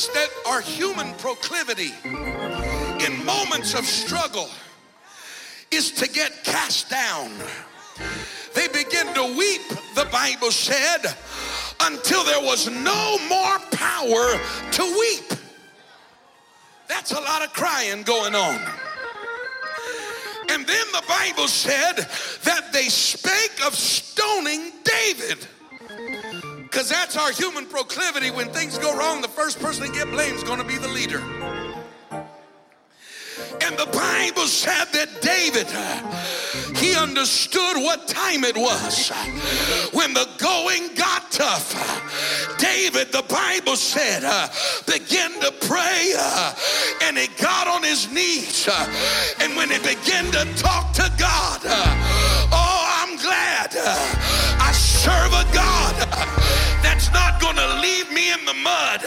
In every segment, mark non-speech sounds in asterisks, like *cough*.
us that our human proclivity in moments of struggle is to get cast down. They begin to weep, the Bible said, until there was no more power to weep. That's a lot of crying going on. And then the Bible said that they spake of stoning David. Because that's our human proclivity. When things go wrong, the first person to get blamed is going to be the leader. And the Bible said that David, uh, he understood what time it was. When the going got tough, uh, David, the Bible said, uh, began to pray and he got on his knees. and when he began to talk to God, oh, I'm glad I serve a God that's not going to leave me in the mud,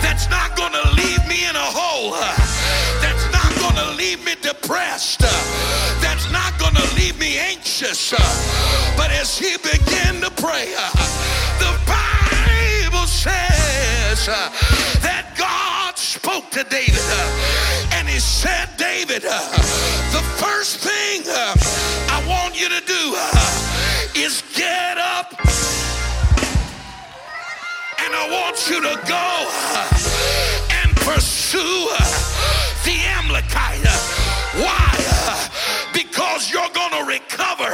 that's not going to leave me in a hole, that's not going to leave me depressed, that's not going to leave me anxious. but as he began to pray, the Bible says that God spoke to David. And he said, David, the first thing I want you to do is get up and I want you to go uh, and pursue uh, the Amalekite. Uh, Why? Because you're going to recover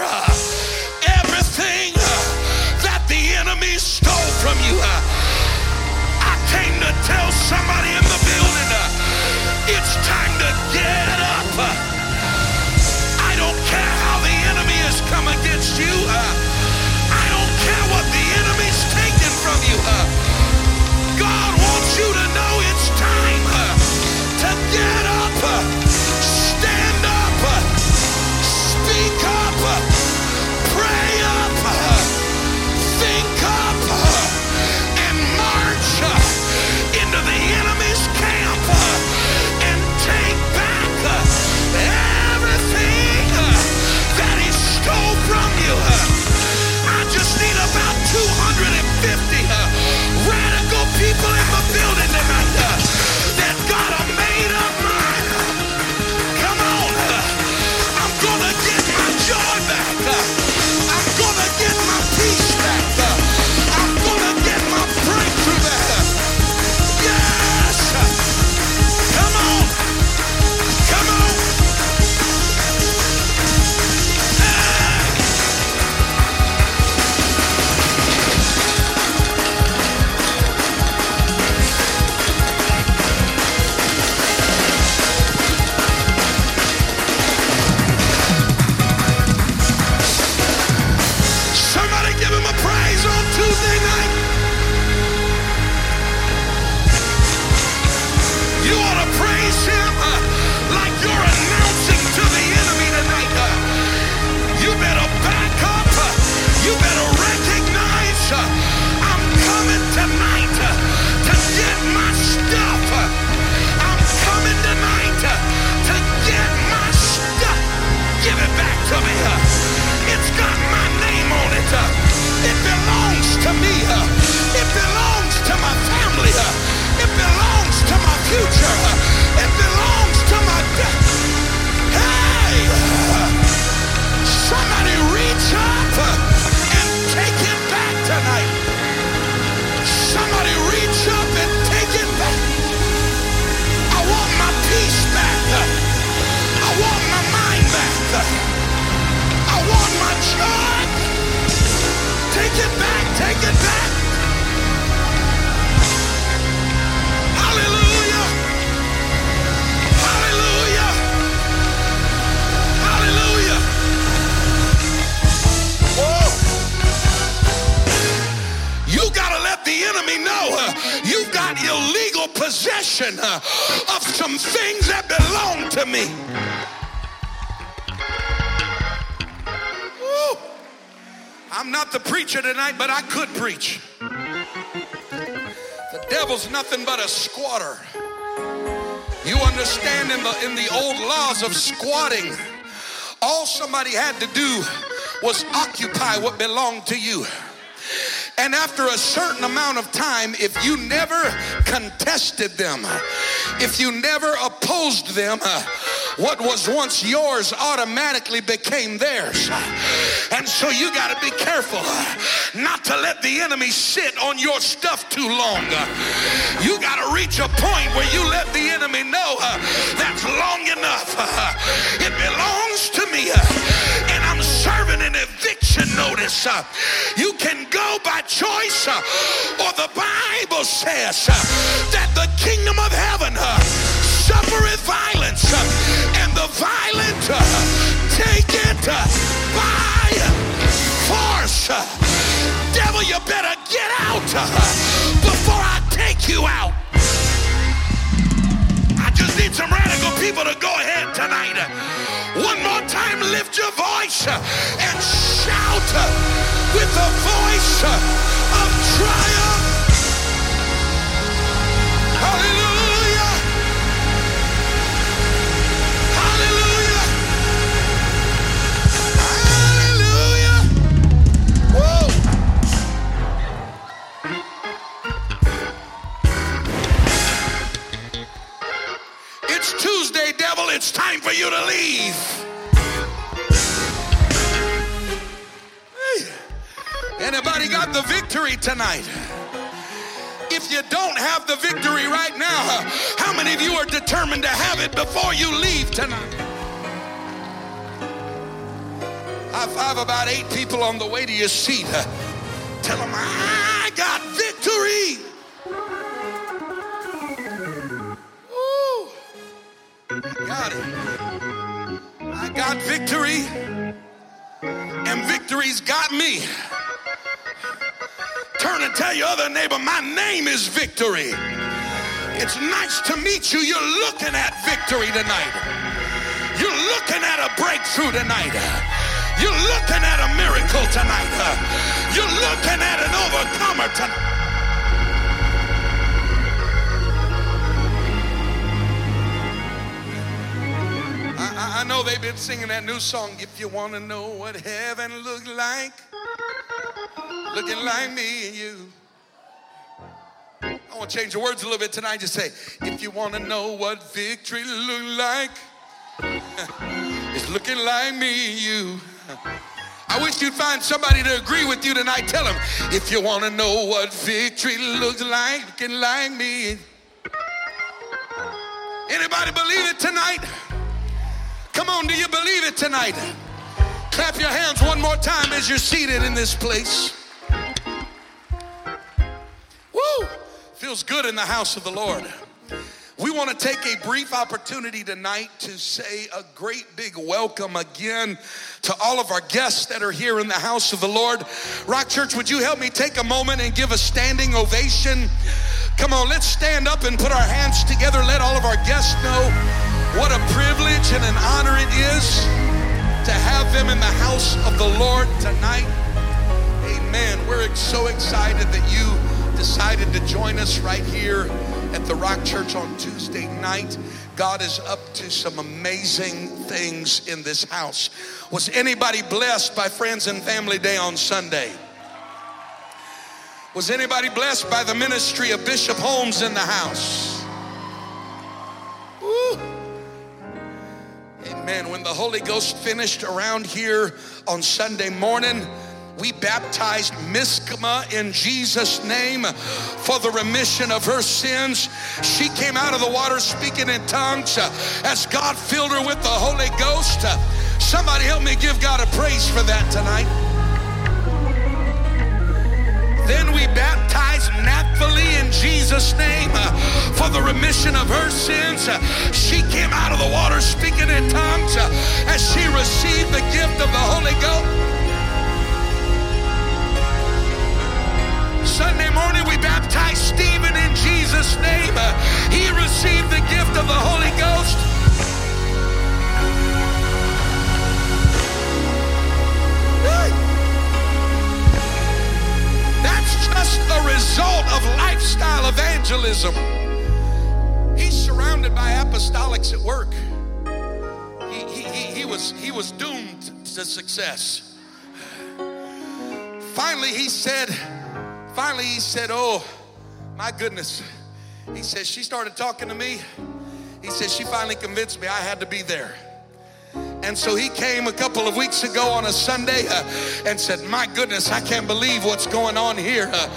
squatting, all somebody had to do was occupy what belonged to you. And after a certain amount of time, if you never contested them, if you never opposed them, what was once yours automatically became theirs. And so you got to be careful not to let the enemy sit on your stuff too long. You got to reach a point where you let the enemy know long enough. *laughs* It belongs to me And I'm serving an eviction notice. You can go by choice, or the Bible says that the kingdom of heaven suffereth violence, and the violent take it by force. Devil, you better get out before I take you out. Some radical people to go ahead tonight. One more time, lift your voice and shout with the voice of triumph. Hallelujah. Tuesday, devil. It's time for you to leave. Anybody got the victory tonight? If you don't have the victory right now, how many of you are determined to have it before you leave tonight? High five about eight people on the way to your seat. Tell them, I got victory. Got it. I got victory, and victory's got me. Turn and tell your other neighbor, my name is victory. It's nice to meet you. You're looking at victory tonight. You're looking at a breakthrough tonight. You're looking at a miracle tonight. You're looking at an overcomer tonight. I, know they've been singing that new song. If you want to know what heaven looked like, looking like me and you. I want to change the words a little bit tonight. Just say, if you want to know what victory looked like, *laughs* it's looking like me and you. *laughs* I wish you'd find somebody to agree with you tonight. Tell them, if you want to know what victory looks like, looking like me. Anybody believe it tonight? Come on, do you believe it tonight? Clap your hands one more time as you're seated in this place. Woo! Feels good in the house of the Lord. We want to take a brief opportunity tonight to say a great big welcome again to all of our guests that are here in the house of the Lord. Rock Church, would you help me take a moment and give a standing ovation? Come on, let's stand up and put our hands together. Let all of our guests know what a privilege and an honor it is to have them in the house of the Lord tonight. Amen. We're so excited that you decided to join us right here at the Rock Church on Tuesday night. God is up to some amazing things in this house. Was anybody blessed by Friends and Family Day on Sunday? Was anybody blessed by the ministry of Bishop Holmes in the house? Amen. When the Holy Ghost finished around here on Sunday morning, we baptized Miskma in Jesus' name for the remission of her sins. She came out of the water speaking in tongues as God filled her with the Holy Ghost. Somebody help me give God a praise for that tonight. Then we baptized Naphtali in Jesus' name uh, for the remission of her sins. Uh, she came out of the water speaking in tongues uh, as she received the gift of the Holy Ghost. Sunday morning we baptized Stephen in Jesus' name. He received the gift of the Holy Ghost. Result of lifestyle evangelism. He's surrounded by apostolics at work. He, he, he, he was, he was doomed to success. Finally, he said, finally, he said, Oh, my goodness. He says, She started talking to me. He says, She finally convinced me I had to be there. And so he came a couple of weeks ago on a Sunday uh, and said, My goodness, I can't believe what's going on here. Uh,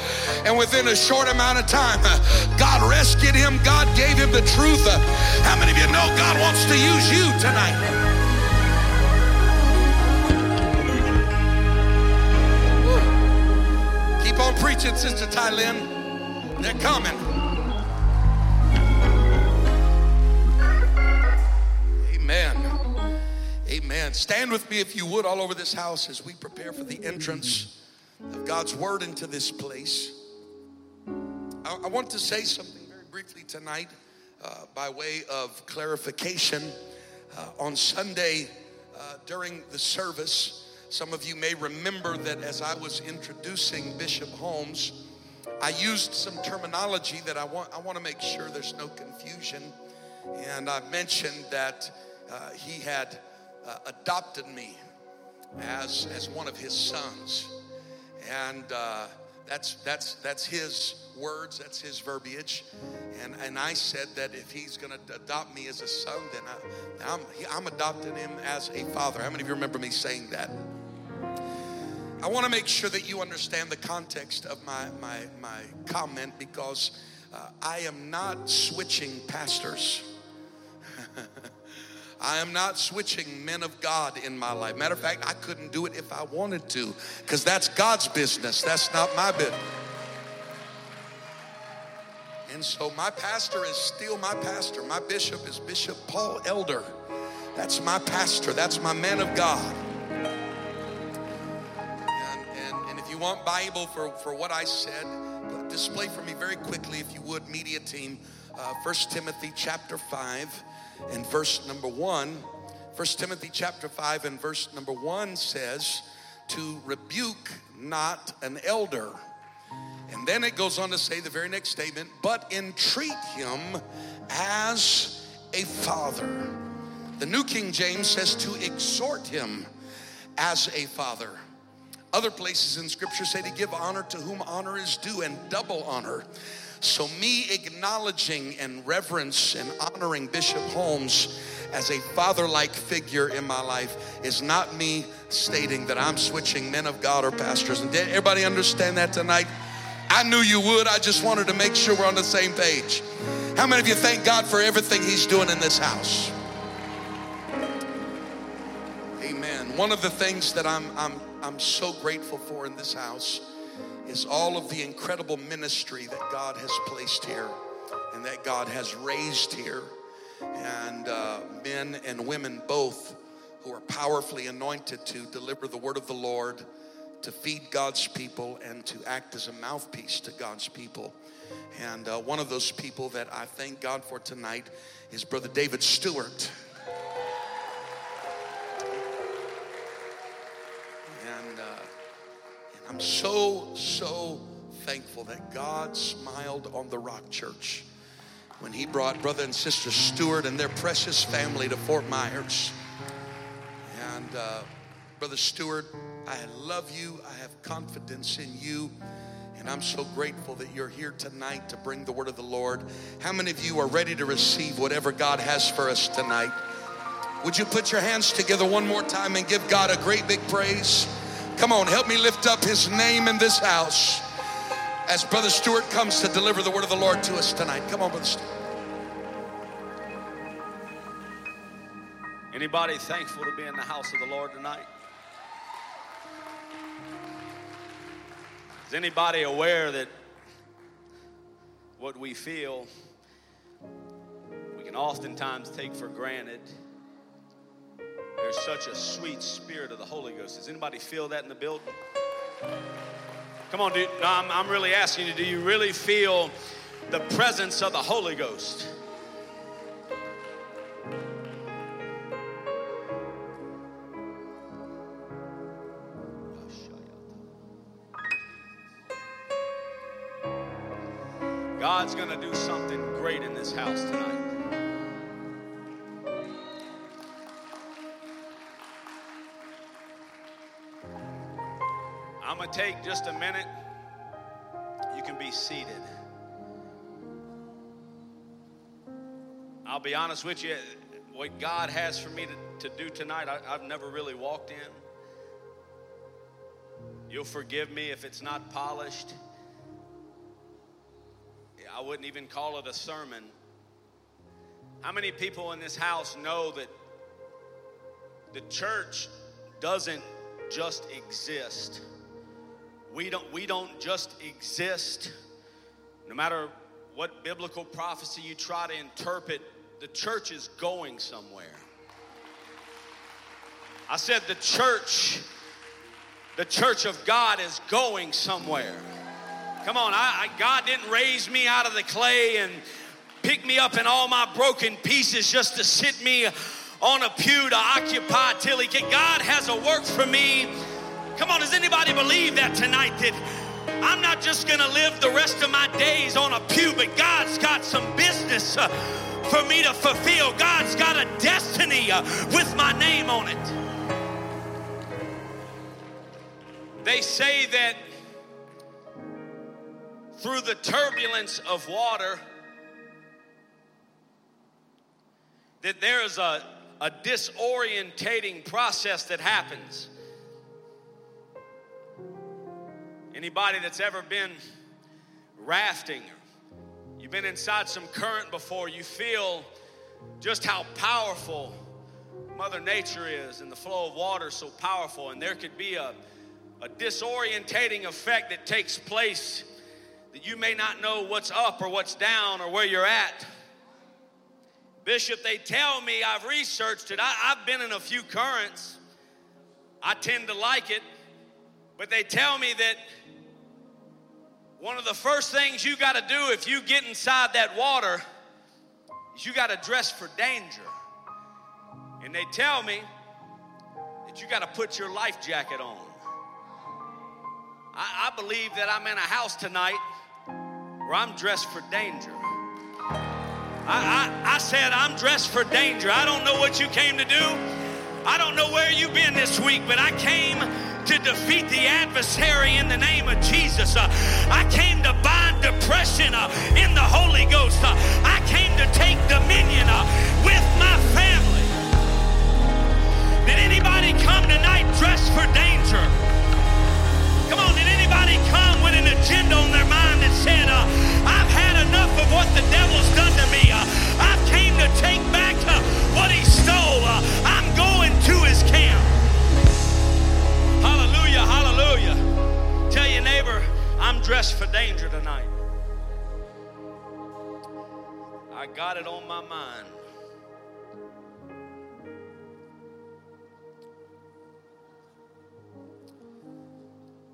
and within a short amount of time, uh, God rescued him, God gave him the truth. Uh, how many of you know God wants to use you tonight? Keep on preaching, Sister Ty Lynn. They're coming. Amen. Amen. Stand with me if you would all over this house as we prepare for the entrance of God's word into this place. I, I want to say something very briefly tonight uh, by way of clarification. Uh, on Sunday uh, during the service, some of you may remember that as I was introducing Bishop Holmes, I used some terminology that I want, I want to make sure there's no confusion. And I mentioned that uh, he had uh, adopted me as as one of his sons, and uh, that's that's that's his words, that's his verbiage, and and I said that if he's going to adopt me as a son, then I, I'm I'm adopting him as a father. How many of you remember me saying that? I want to make sure that you understand the context of my my my comment because uh, I am not switching pastors. *laughs* I am not switching men of God in my life. Matter of fact, I couldn't do it if I wanted to because that's God's business. That's not my business. And so my pastor is still my pastor. My bishop is Bishop Paul Elder. That's my pastor. That's my man of God. And, and, and if you want Bible for, for what I said, display for me very quickly, if you would, media team, uh, 1 Timothy chapter 5 and verse number 1. 1 Timothy chapter 5 and verse number 1 says, To rebuke not an elder. And then it goes on to say the very next statement, but entreat him as a father. The New King James says to exhort him as a father. Other places in scripture say to give honor to whom honor is due and double honor. So, me acknowledging and reverence and honoring Bishop Holmes as a father like figure in my life is not me stating that I'm switching men of God or pastors. And did everybody understand that tonight? I knew you would. I just wanted to make sure we're on the same page. How many of you thank God for everything He's doing in this house? Amen. One of the things that I'm, I'm, I'm so grateful for in this house is all of the incredible ministry that God has placed here and that God has raised here. And uh, men and women both who are powerfully anointed to deliver the word of the Lord, to feed God's people, and to act as a mouthpiece to God's people. And uh, one of those people that I thank God for tonight is Brother David Stewart. I'm so, so thankful that God smiled on the Rock Church when He brought Brother and Sister Stewart and their precious family to Fort Myers. And uh, Brother Stewart, I love you. I have confidence in you. And I'm so grateful that you're here tonight to bring the word of the Lord. How many of you are ready to receive whatever God has for us tonight? Would you put your hands together one more time and give God a great big praise? Come on, help me lift up his name in this house as Brother Stewart comes to deliver the word of the Lord to us tonight. Come on, Brother Stewart. Anybody thankful to be in the house of the Lord tonight? Is anybody aware that what we feel we can oftentimes take for granted? There's such a sweet spirit of the Holy Ghost. Does anybody feel that in the building? Come on, dude. I'm, I'm really asking you, do you really feel the presence of the Holy Ghost? God's going to do something great in this house tonight. I'm going to take just a minute. You can be seated. I'll be honest with you, what God has for me to, to do tonight, I, I've never really walked in. You'll forgive me if it's not polished. I wouldn't even call it a sermon. How many people in this house know that the church doesn't just exist? We don't, we don't just exist. No matter what biblical prophecy you try to interpret, the church is going somewhere. I said the church, the church of God is going somewhere. Come on, I, I, God didn't raise me out of the clay and pick me up in all my broken pieces just to sit me on a pew to occupy till He can. God has a work for me. Come on, does anybody believe that tonight? That I'm not just gonna live the rest of my days on a pew, but God's got some business uh, for me to fulfill. God's got a destiny uh, with my name on it. They say that through the turbulence of water that there is a, a disorientating process that happens. Anybody that's ever been rafting, you've been inside some current before, you feel just how powerful Mother Nature is and the flow of water so powerful, and there could be a, a disorientating effect that takes place that you may not know what's up or what's down or where you're at. Bishop, they tell me, I've researched it, I, have been in a few currents. I tend to like it, but they tell me that one of the first things you got to do if you get inside that water is you got to dress for danger. And they tell me that you got to put your life jacket on. I, I believe that I'm in a house tonight where I'm dressed for danger. I, I, I said, I'm dressed for danger. I don't know what you came to do. I don't know where you've been this week, but I came to defeat the adversary in the name of Jesus. Uh, I came to bind depression uh, in the Holy Ghost. Uh, I came to take dominion with my family. Did anybody come tonight dressed for danger? Come on, did anybody come with an agenda on their mind that said, uh, I've had enough of what the devil's done to me. Uh, I came to take back uh, what he stole. I'm going to his camp. Tell your neighbor, I'm dressed for danger tonight. I got it on my mind.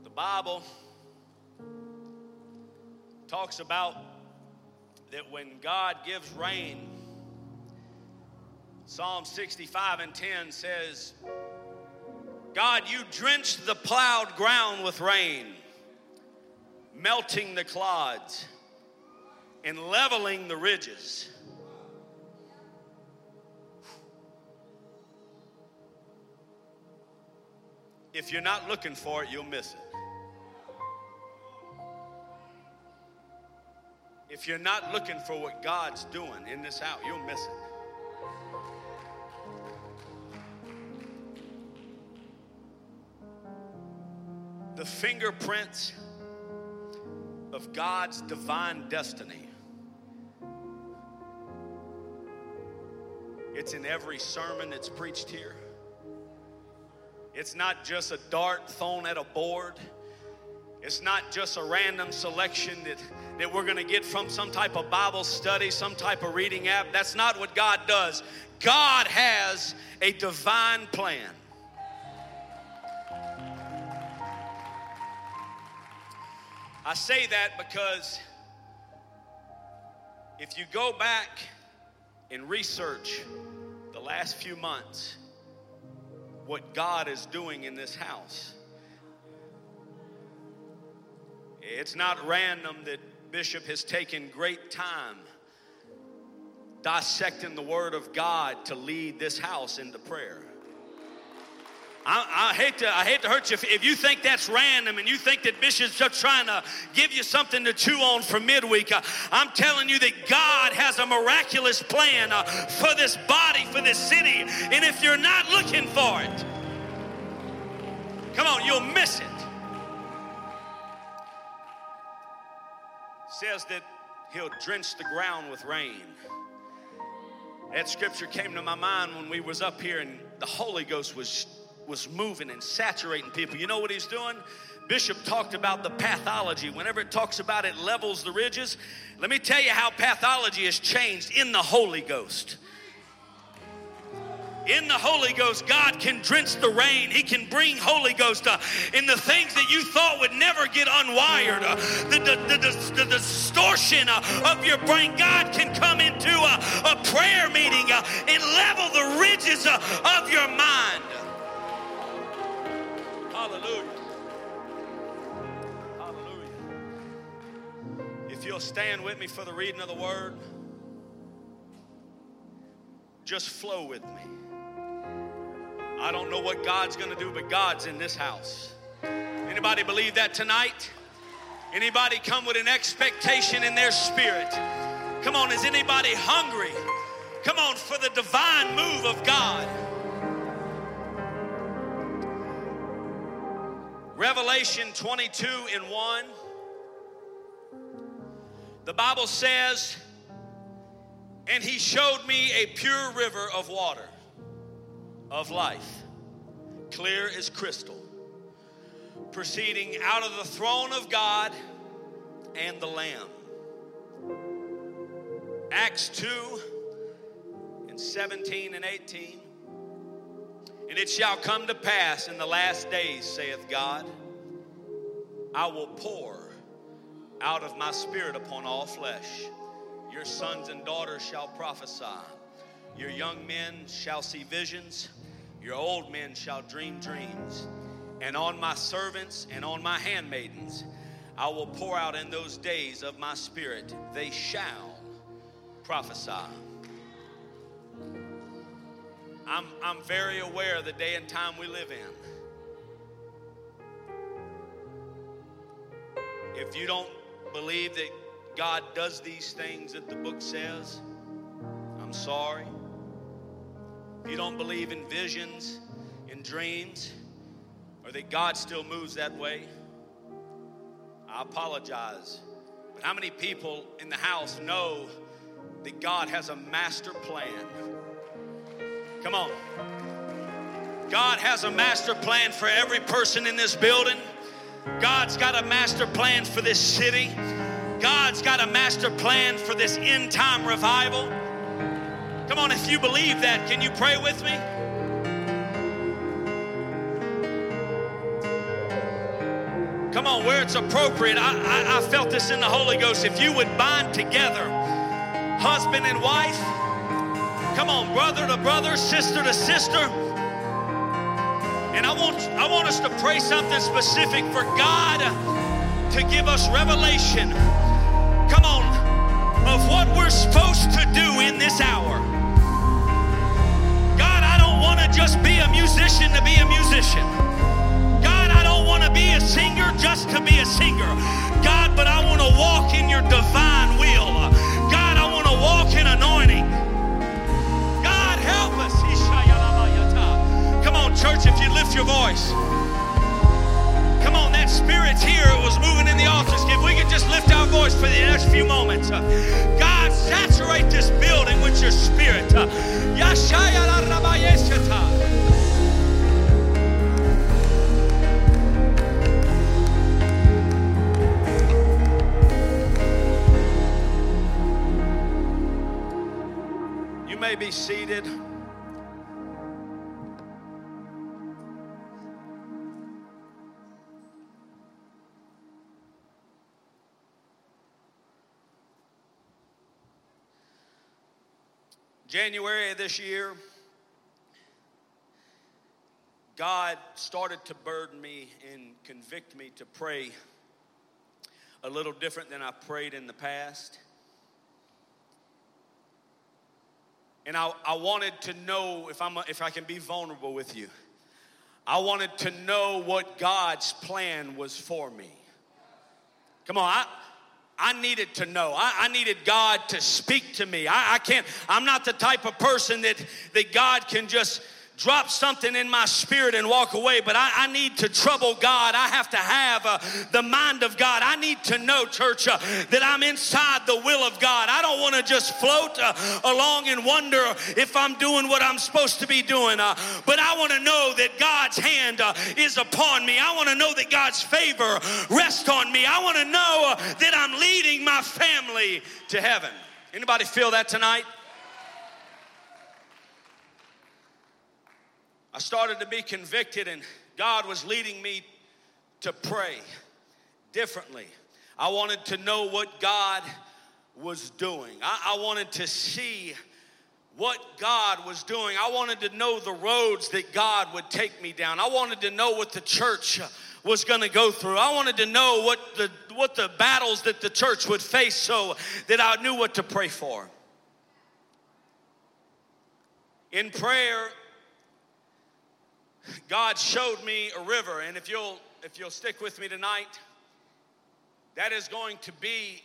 The Bible talks about that when God gives rain, Psalm 65 and 10 says, God, you drenched the plowed ground with rain, melting the clods and leveling the ridges. If you're not looking for it, you'll miss it. If you're not looking for what God's doing in this hour, you'll miss it. The fingerprints of God's divine destiny. It's in every sermon that's preached here. It's not just a dart thrown at a board. It's not just a random selection that, that we're going to get from some type of Bible study, some type of reading app. That's not what God does. God has a divine plan. I say that because if you go back and research the last few months, what God is doing in this house, it's not random that Bishop has taken great time dissecting the Word of God to lead this house into prayer. I, I, hate to I hate to hurt you if, if, you think that's random and you think that Bishop's just trying to give you something to chew on for midweek. Uh, I'm telling you that God has a miraculous plan uh, for this body, for this city, and if you're not looking for it, come on, you'll miss it. Says that He'll drench the ground with rain. That scripture came to my mind when we was up here and the Holy Ghost was was moving and saturating people. You know what he's doing? Bishop talked about the pathology. Whenever it talks about it levels the ridges, let me tell you how pathology has changed in the Holy Ghost. In the Holy Ghost, God can drench the rain. He can bring Holy Ghost uh, in the things that you thought would never get unwired. Uh, the, the, the, the, distortion uh, of your brain, God can come into a, a prayer meeting uh, and level the ridges uh, of your mind. Hallelujah. Hallelujah. If you'll stand with me for the reading of the word, just flow with me. I don't know what God's going to do, but God's in this house. Anybody believe that tonight? Anybody come with an expectation in their spirit? Come on, is anybody hungry? Come on for the divine move of God. Revelation 22 in 1. The Bible says, And he showed me a pure river of water of life, clear as crystal, proceeding out of the throne of God and the Lamb. Acts 2 and 17 and 18. And it shall come to pass in the last days, saith God, I will pour out of my spirit upon all flesh. Your sons and daughters shall prophesy. Your young men shall see visions. Your old men shall dream dreams. And on my servants and on my handmaidens I will pour out in those days of my spirit. They shall prophesy. I'm, I'm very aware of the day and time we live in. If you don't believe that God does these things that the book says, I'm sorry. If you don't believe in visions and dreams, or that God still moves that way, I apologize. But how many people in the house know that God has a master plan? Come on. God has a master plan for every person in this building. God's got a master plan for this city. God's got a master plan for this end time revival. Come on, if you believe that, can you pray with me? Come on, where it's appropriate. I, I, I felt this in the Holy Ghost. If you would bind together, husband and wife, Come on, brother to brother, sister to sister. And I want, I want us to pray something specific for God to give us revelation. Come on, of what we're supposed to do in this hour. God, I don't want to just be a musician to be a musician. God, I don't want to be a singer just to be a singer. God, but I want to walk in your divine will. God, I want to walk in anointing. Church, if you lift your voice. Come on, that spirit's here. It was moving in the altars. If we could just lift our voice for the next few moments. Uh, God, saturate this building with your spirit. Uh, you may be seated. January of this year, God started to burden me and convict me to pray a little different than I prayed in the past. And I, I wanted to know if, I'm a, if I can be vulnerable with you. I wanted to know what God's plan was for me. Come on, I, I needed to know. I, I, needed God to speak to me. I, I can't, I'm not the type of person that, that God can just drop something in my spirit and walk away, but I, I need to trouble God. I have to have uh, the mind of God. I need to know, church, uh, that I'm inside the will of God. I don't want to just float uh, along and wonder if I'm doing what I'm supposed to be doing, uh, but I want to know that God's hand uh, is upon me. I want to know that God's favor rests on me. I want to know uh, that I'm leading my family to heaven. Anybody feel that tonight? I started to be convicted, and God was leading me to pray differently. I wanted to know what God was doing, I, I wanted to see what God was doing. I wanted to know the roads that God would take me down. I wanted to know what the church was going to go through. I wanted to know what the what the battles that the church would face so that I knew what to pray for. In prayer, God showed me a river, and if you'll if you'll stick with me tonight, that is going to be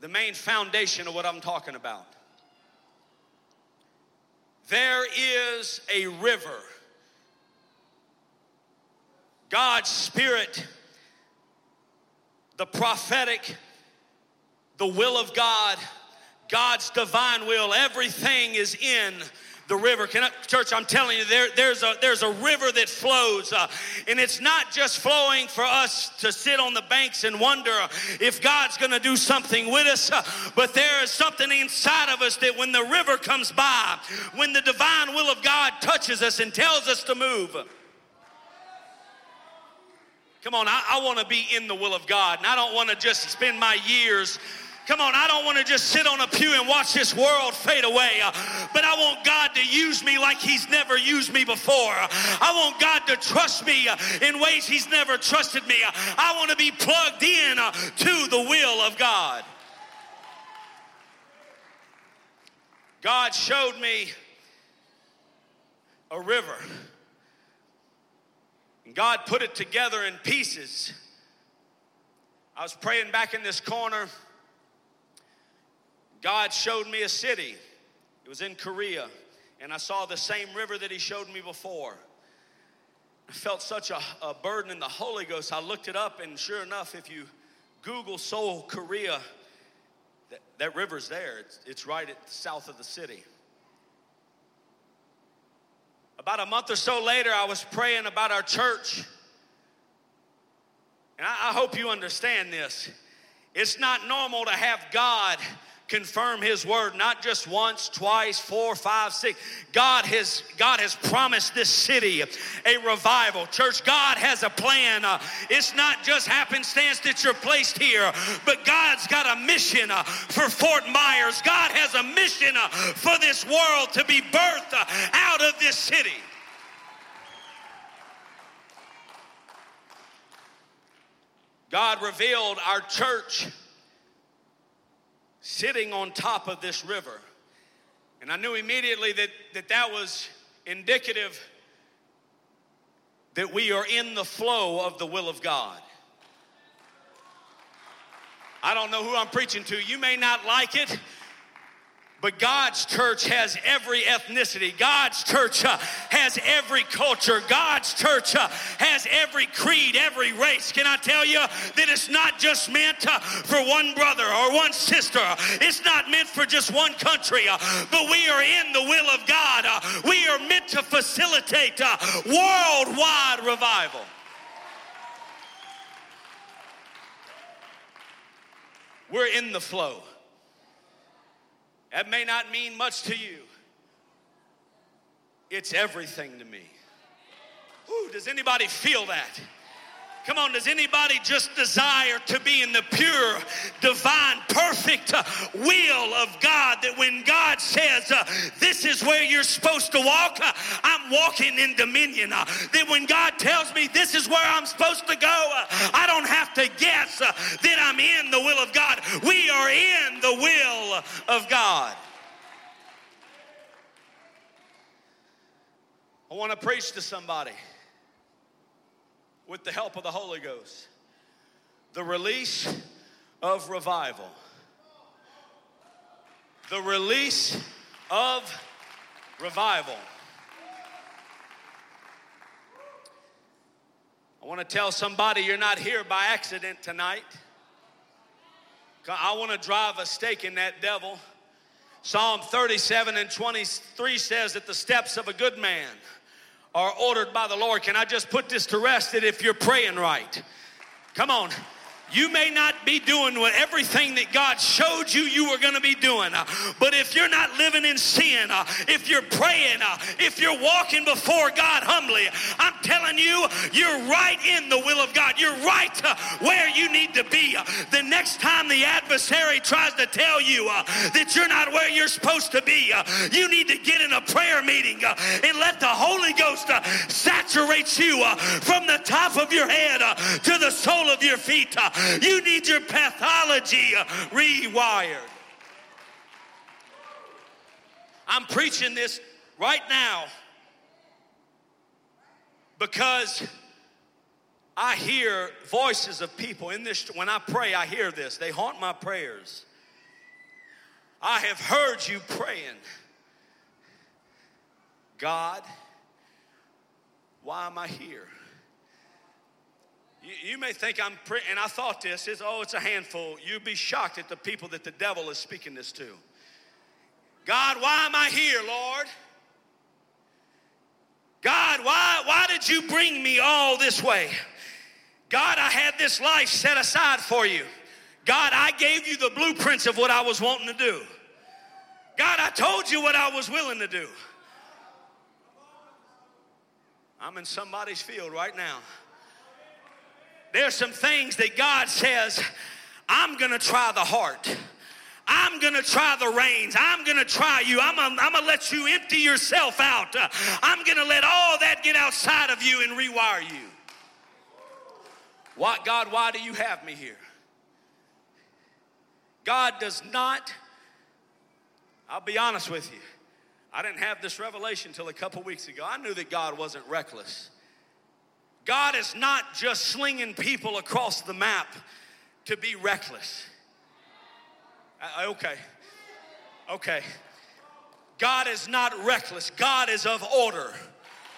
the main foundation of what I'm talking about. There is a river. God's Spirit, the prophetic, the will of God, God's divine will, everything is in the river. Can I, church, I'm telling you, there, there's, a, there's a river that flows, uh, and it's not just flowing for us to sit on the banks and wonder if God's going to do something with us, uh, but there is something inside of us that when the river comes by, when the divine will of God touches us and tells us to move, Come on, I, I want to be in the will of God, and I don't want to just spend my years Come on, I don't want to just sit on a pew and watch this world fade away, uh, but I want God to use me like He's never used me before. I want God to trust me uh, in ways He's never trusted me. I want to be plugged in uh, to the will of God. God showed me a river. And God put it together in pieces. I was praying back in this corner God showed me a city. It was in Korea. And I saw the same river that He showed me before. I felt such a, a burden in the Holy Ghost. I looked it up, and sure enough, if you Google Seoul, Korea, that, that river's there. It's, it's right at the south of the city. About a month or so later, I was praying about our church. And I, I hope you understand this. It's not normal to have God confirm his word not just once twice four five six. God has god has promised this city a revival. Church god has a plan. Uh, it's not just happenstance that you're placed here but god's got a mission uh, for fort myers. God has a mission uh, for this world to be birthed uh, out of this city. God revealed our church sitting on top of this river. And I knew immediately that that, that was indicative that we are in the flow of the will of God. I don't know who I'm preaching to. You may not like it. But God's church has every ethnicity. God's church uh, has every culture. God's church uh, has every creed, every race. Can I tell you that it's not just meant uh, for one brother or one sister? It's not meant for just one country, uh, but we are in the will of God. Uh, we are meant to facilitate uh, worldwide revival. We're in the flow. That may not mean much to you. It's everything to me. Ooh, does anybody feel that? Come on, does anybody just desire to be in the pure, divine, perfect uh, will of God? That when God says, uh, This is where you're supposed to walk, uh, I'm walking in dominion. Uh, that when God tells me this is where I'm supposed to go, uh, I don't have to guess uh, that I'm in the will of God. We are in the will of God. I want to preach to somebody with the help of the Holy Ghost. The release of revival. The release of revival. I want to tell somebody you're not here by accident tonight. I want to drive a stake in that devil. Psalm 37 and 23 says that the steps of a good man are ordered by the Lord. Can I just put this to rest that if you're praying right, come on, you may not be doing what everything that God showed you you were going to be doing, uh, but if you're not living in sin, uh, if you're praying, uh, if you're walking before God humbly, I'm telling you, you're right in the will of God. You're right uh, where you need to be. The next time the adversary tries to tell you uh, that you're not where you're supposed to be, uh, you need to get in a prayer meeting and let the Holy Ghost saturate you from the top of your head to the sole of your feet. You need your pathology rewired. I'm preaching this right now because I hear voices of people in this. When I pray, I hear this. They haunt my prayers. I have heard you praying. God, why am I here? You, you may think I'm, and I thought this is, oh, it's a handful. You'd be shocked at the people that the devil is speaking this to. God, why am I here, Lord? God, why, why did you bring me all this way? God, I had this life set aside for you. God, I gave you the blueprints of what I was wanting to do. God, I told you what I was willing to do. I'm in somebody's field right now. There's some things that God says, I'm gonna try the heart. I'm gonna try the reins. I'm gonna try you. I'm gonna, I'm let you empty yourself out. Uh, I'm gonna let all that get outside of you and rewire you. What, God, why do you have me here? God does not, I'll be honest with you, I didn't have this revelation until a couple weeks ago. I knew that God wasn't reckless. God is not just slinging people across the map to be reckless. Uh, okay. Okay. God is not reckless, God is of order.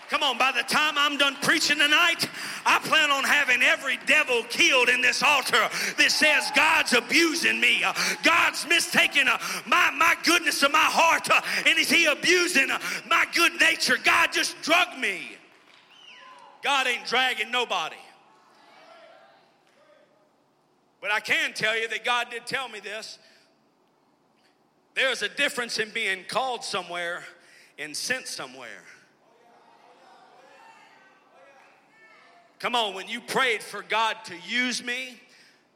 Come on, by the time I'm done preaching tonight, I plan on having every devil killed in this altar that says God's abusing me. Uh, God's mistaking uh, my, my goodness of my heart, and is He abusing my good nature? God just drugged me. God ain't dragging nobody. But I can tell you that God did tell me this. There's a difference in being called somewhere and sent somewhere. Come on, when you prayed for God to use me,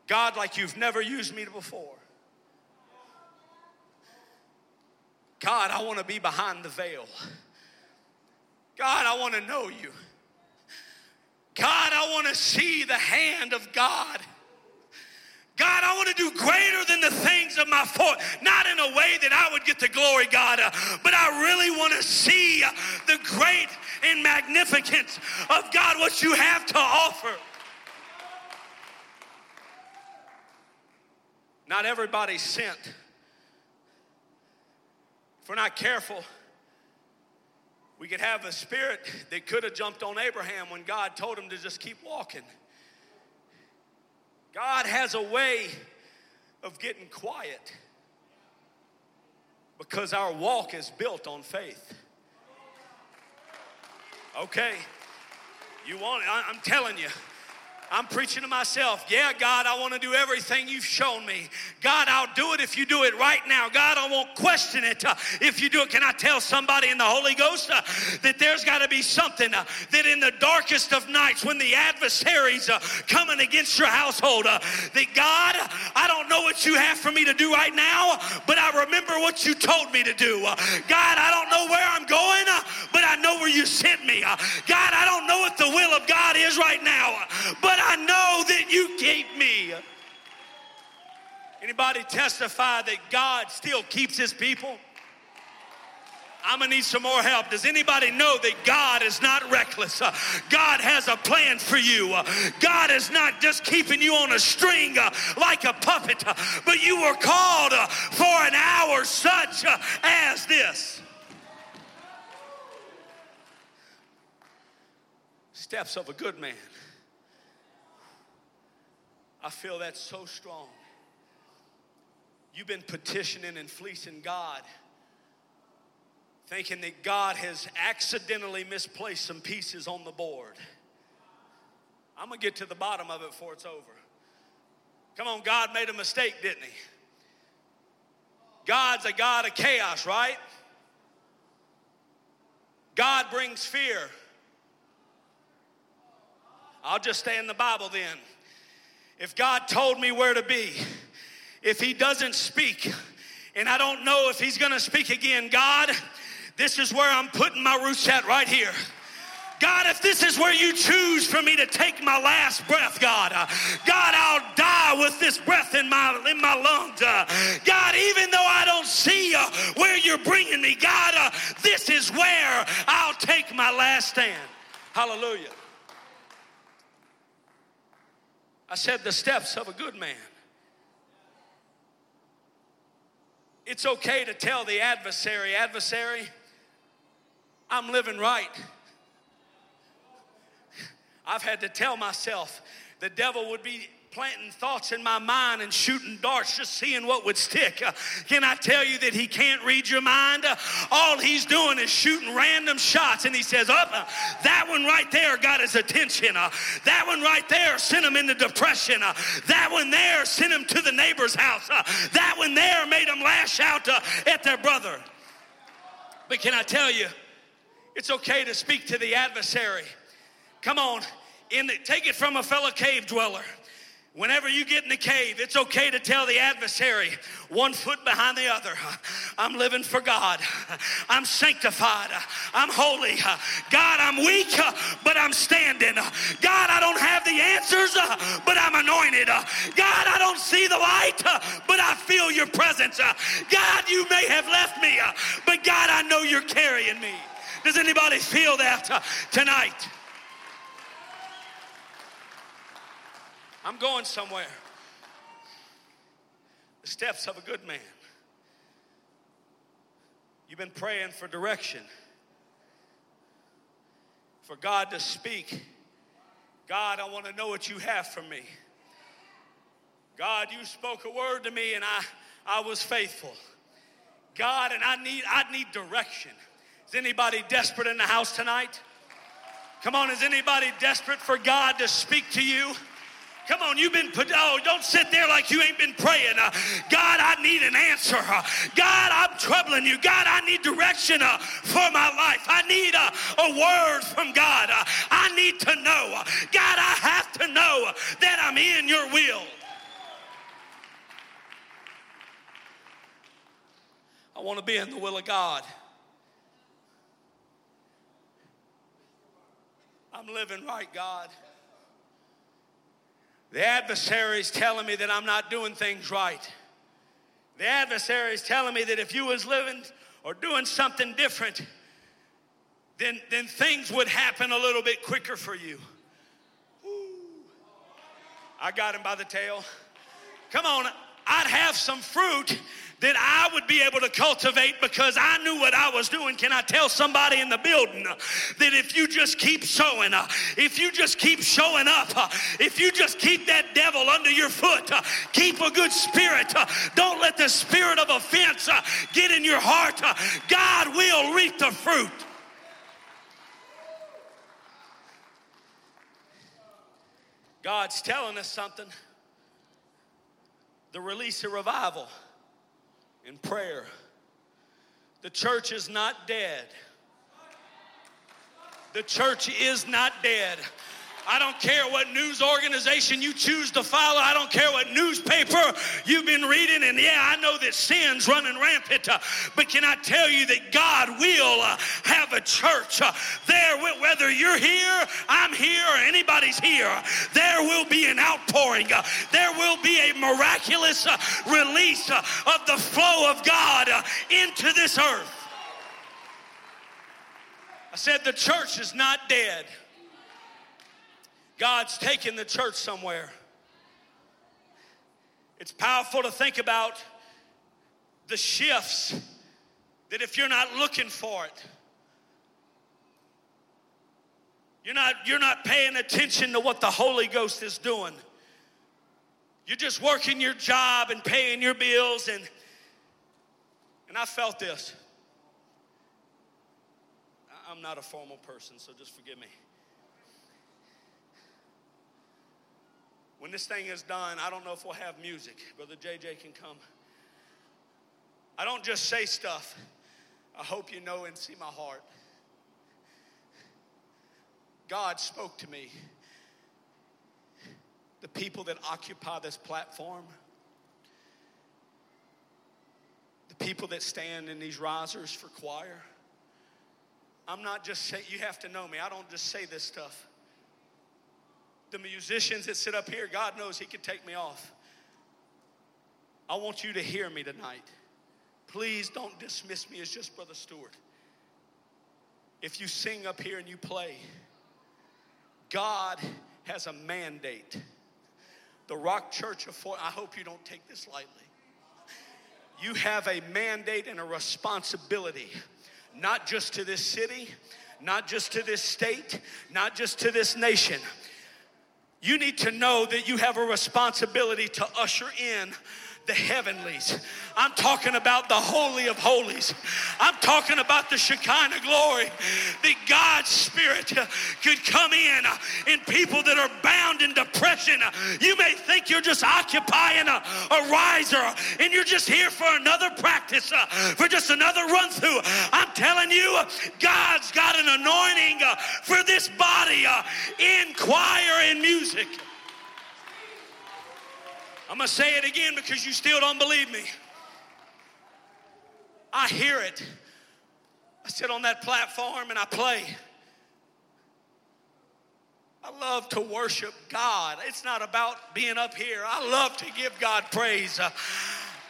God, like you've never used me before. God, I want to be behind the veil. God, I want to know you. God, I want to see the hand of God. God, I want to do greater than the things of my fort. Not in a way that I would get the glory, God, uh, but I really want to see uh, the great and magnificence of God, what you have to offer. Not everybody's sent. If we're not careful, we could have a spirit that could have jumped on Abraham when God told him to just keep walking. God has a way of getting quiet because our walk is built on faith. Okay, you want it? I'm telling you, I'm preaching to myself. Yeah, God, I want to do everything you've shown me. God, I'll do it if you do it right now. God, I won't question it uh, if you do it. Can I tell somebody in the Holy Ghost uh, that there's got to be something uh, that in the darkest of nights when the adversaries coming against your household, that God, I don't know what you have for me to do right now, but I remember what you told me to do. God, I don't know where I'm going, but I know where you sent me. God, I don't know what the will of God is right now, but I know that you keep me. Anybody testify that God still keeps his people? I'm gonna need some more help. Does anybody know that God is not reckless? Uh, God has a plan for you. Uh, God is not just keeping you on a string uh, like a puppet, but you were called for an hour such as this. Steps of a good man. I feel that so strong. You've been petitioning and fleecing God thinking that God has accidentally misplaced some pieces on the board. I'm gonna get to the bottom of it before it's over. Come on, God made a mistake, didn't he? God's a God of chaos, right? God brings fear. I'll just stay in the Bible then. If God told me where to be, if He doesn't speak, and I don't know if He's gonna speak again, God, this is where I'm putting my roots at right here. God, if this is where you choose for me to take my last breath, God, uh, God, I'll die with this breath in my in my lungs. Uh, God, even though I don't see uh, where you're bringing me, God, uh, this is where I'll take my last stand. Hallelujah. I said the steps of a good man. It's okay to tell the adversary, adversary, I'm living right. I've had to tell myself the devil would be planting thoughts in my mind and shooting darts, just seeing what would stick. Uh, can I tell you that he can't read your mind? Uh, all he's doing is shooting random shots, and he says, Up, uh, that one right there got his attention. That one right there sent him into depression. That one there sent him to the neighbor's house. That one there made him lash out at their brother. But can I tell you, it's okay to speak to the adversary. Come on, in the, take it from a fellow cave dweller. Whenever you get in the cave, it's okay to tell the adversary, one foot behind the other, I'm living for God. I'm sanctified. I'm holy. God, I'm weak, but I'm standing. God, I don't have the answers, but I'm anointed. God, I don't see the light, but I feel your presence. God, you may have left me, but God, I know you're carrying me. Does anybody feel that tonight? I'm going somewhere. The steps of a good man. You've been praying for direction, for God to speak. God, I want to know what you have for me. God, you spoke a word to me and I, I was faithful. God, and I need, I need direction. Is anybody desperate in the house tonight? Come on, is anybody desperate for God to speak to you? Come on, you've been, oh, don't sit there like you ain't been praying. Uh, God, I need an answer. Uh, God, I'm troubling you. God, I need direction uh, for my life. I need uh, a word from God. Uh, I need to know. Uh, God, I have to know that I'm in your will. I want to be in the will of God. I'm living right, God. The adversary's telling me that I'm not doing things right. The adversary's telling me that if you was living or doing something different, then, then things would happen a little bit quicker for you. Ooh. I got him by the tail. Come on, I'd have some fruit that I would be able to cultivate because I knew what I was doing. Can I tell somebody in the building uh, that if you just keep sowing, uh, if you just keep showing up, uh, if you just keep that devil under your foot, keep a good spirit, don't let the spirit of offense get in your heart, God will reap the fruit. God's telling us something. The release of revival in prayer. The church is not dead. The church is not dead. I don't care what news organization you choose to follow. I don't care what newspaper you've been reading. And yeah, I know that sin's running rampant. Uh, but can I tell you that God will uh, have a church uh, there, whether you're here, I'm here, or anybody's here, there will be an outpouring. Uh, there will be a miraculous uh, release uh, of the flow of God into this earth. I said the church is not dead. God's taking the church somewhere. It's powerful to think about the shifts that if you're not looking for it, you're not, you're not paying attention to what the Holy Ghost is doing. You're just working your job and paying your bills and and I felt this. I'm not a formal person, so just forgive me. When this thing is done, I don't know if we'll have music. Brother JJ can come. I don't just say stuff. I hope you know and see my heart. God spoke to me. The people that occupy this platform, the people that stand in these risers for choir. I'm not just saying, you have to know me. I don't just say this stuff the musicians that sit up here, God knows He could take me off. I want you to hear me tonight. Please don't dismiss me as just Brother Stewart. If you sing up here and you play, God has a mandate. The Rock Church of Fort, I hope you don't take this lightly. You have a mandate and a responsibility, not just to this city, not just to this state, not just to this nation you need to know that you have a responsibility to usher in the heavenlies. I'm talking about the Holy of Holies. I'm talking about the Shekinah glory. That God's Spirit could come in in people that are bound in depression. You may think you're just occupying a, a riser and you're just here for another practice, uh, for just another run through. I'm telling you, God's got an anointing uh, for this body uh, in choir and music. I'm going to say it again because you still don't believe me. I hear it. I sit on that platform and I play. I love to worship God. It's not about being up here. I love to give God praise. Uh,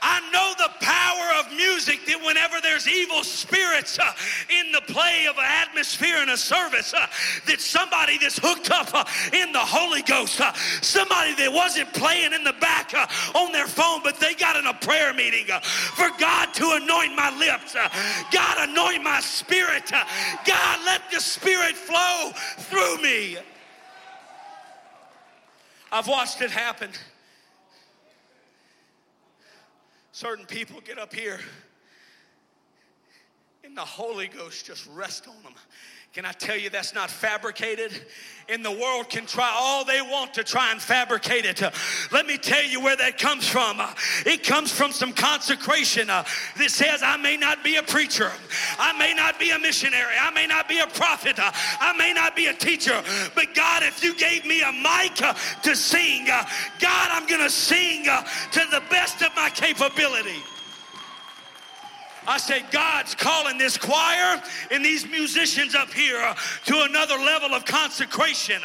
I know the power of music that whenever there's evil spirits uh, in the play of an atmosphere in a service, uh, that somebody that's hooked up uh, in the Holy Ghost, uh, somebody that wasn't playing in the back uh, on their phone, but they got in a prayer meeting uh, for God to anoint my lips, God anoint my spirit, God let the Spirit flow through me. I've watched it happen certain people get up here and the Holy Ghost just rest on them. Can I tell you that's not fabricated? And the world can try all they want to try and fabricate it. Let me tell you where that comes from. It comes from some consecration uh, that says, I may not be a preacher, I may not be a missionary, I may not be a prophet, I may not be a teacher, but God, if you gave me a mic uh, to sing, uh, God, I'm going to sing to the best of my capability. I said, God's calling this choir and these musicians up here to another level of consecration.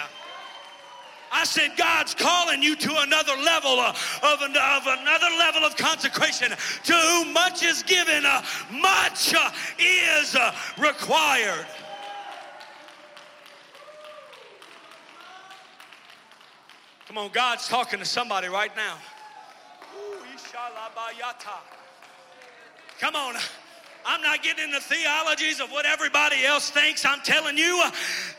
I said, God's calling you to another level of, of another level of consecration. To whom much is given, uh, much uh, is uh, required. Come on, God's talking to somebody right now. Ooh, Come on. I'm not getting into theologies of what everybody else thinks. I'm telling you uh,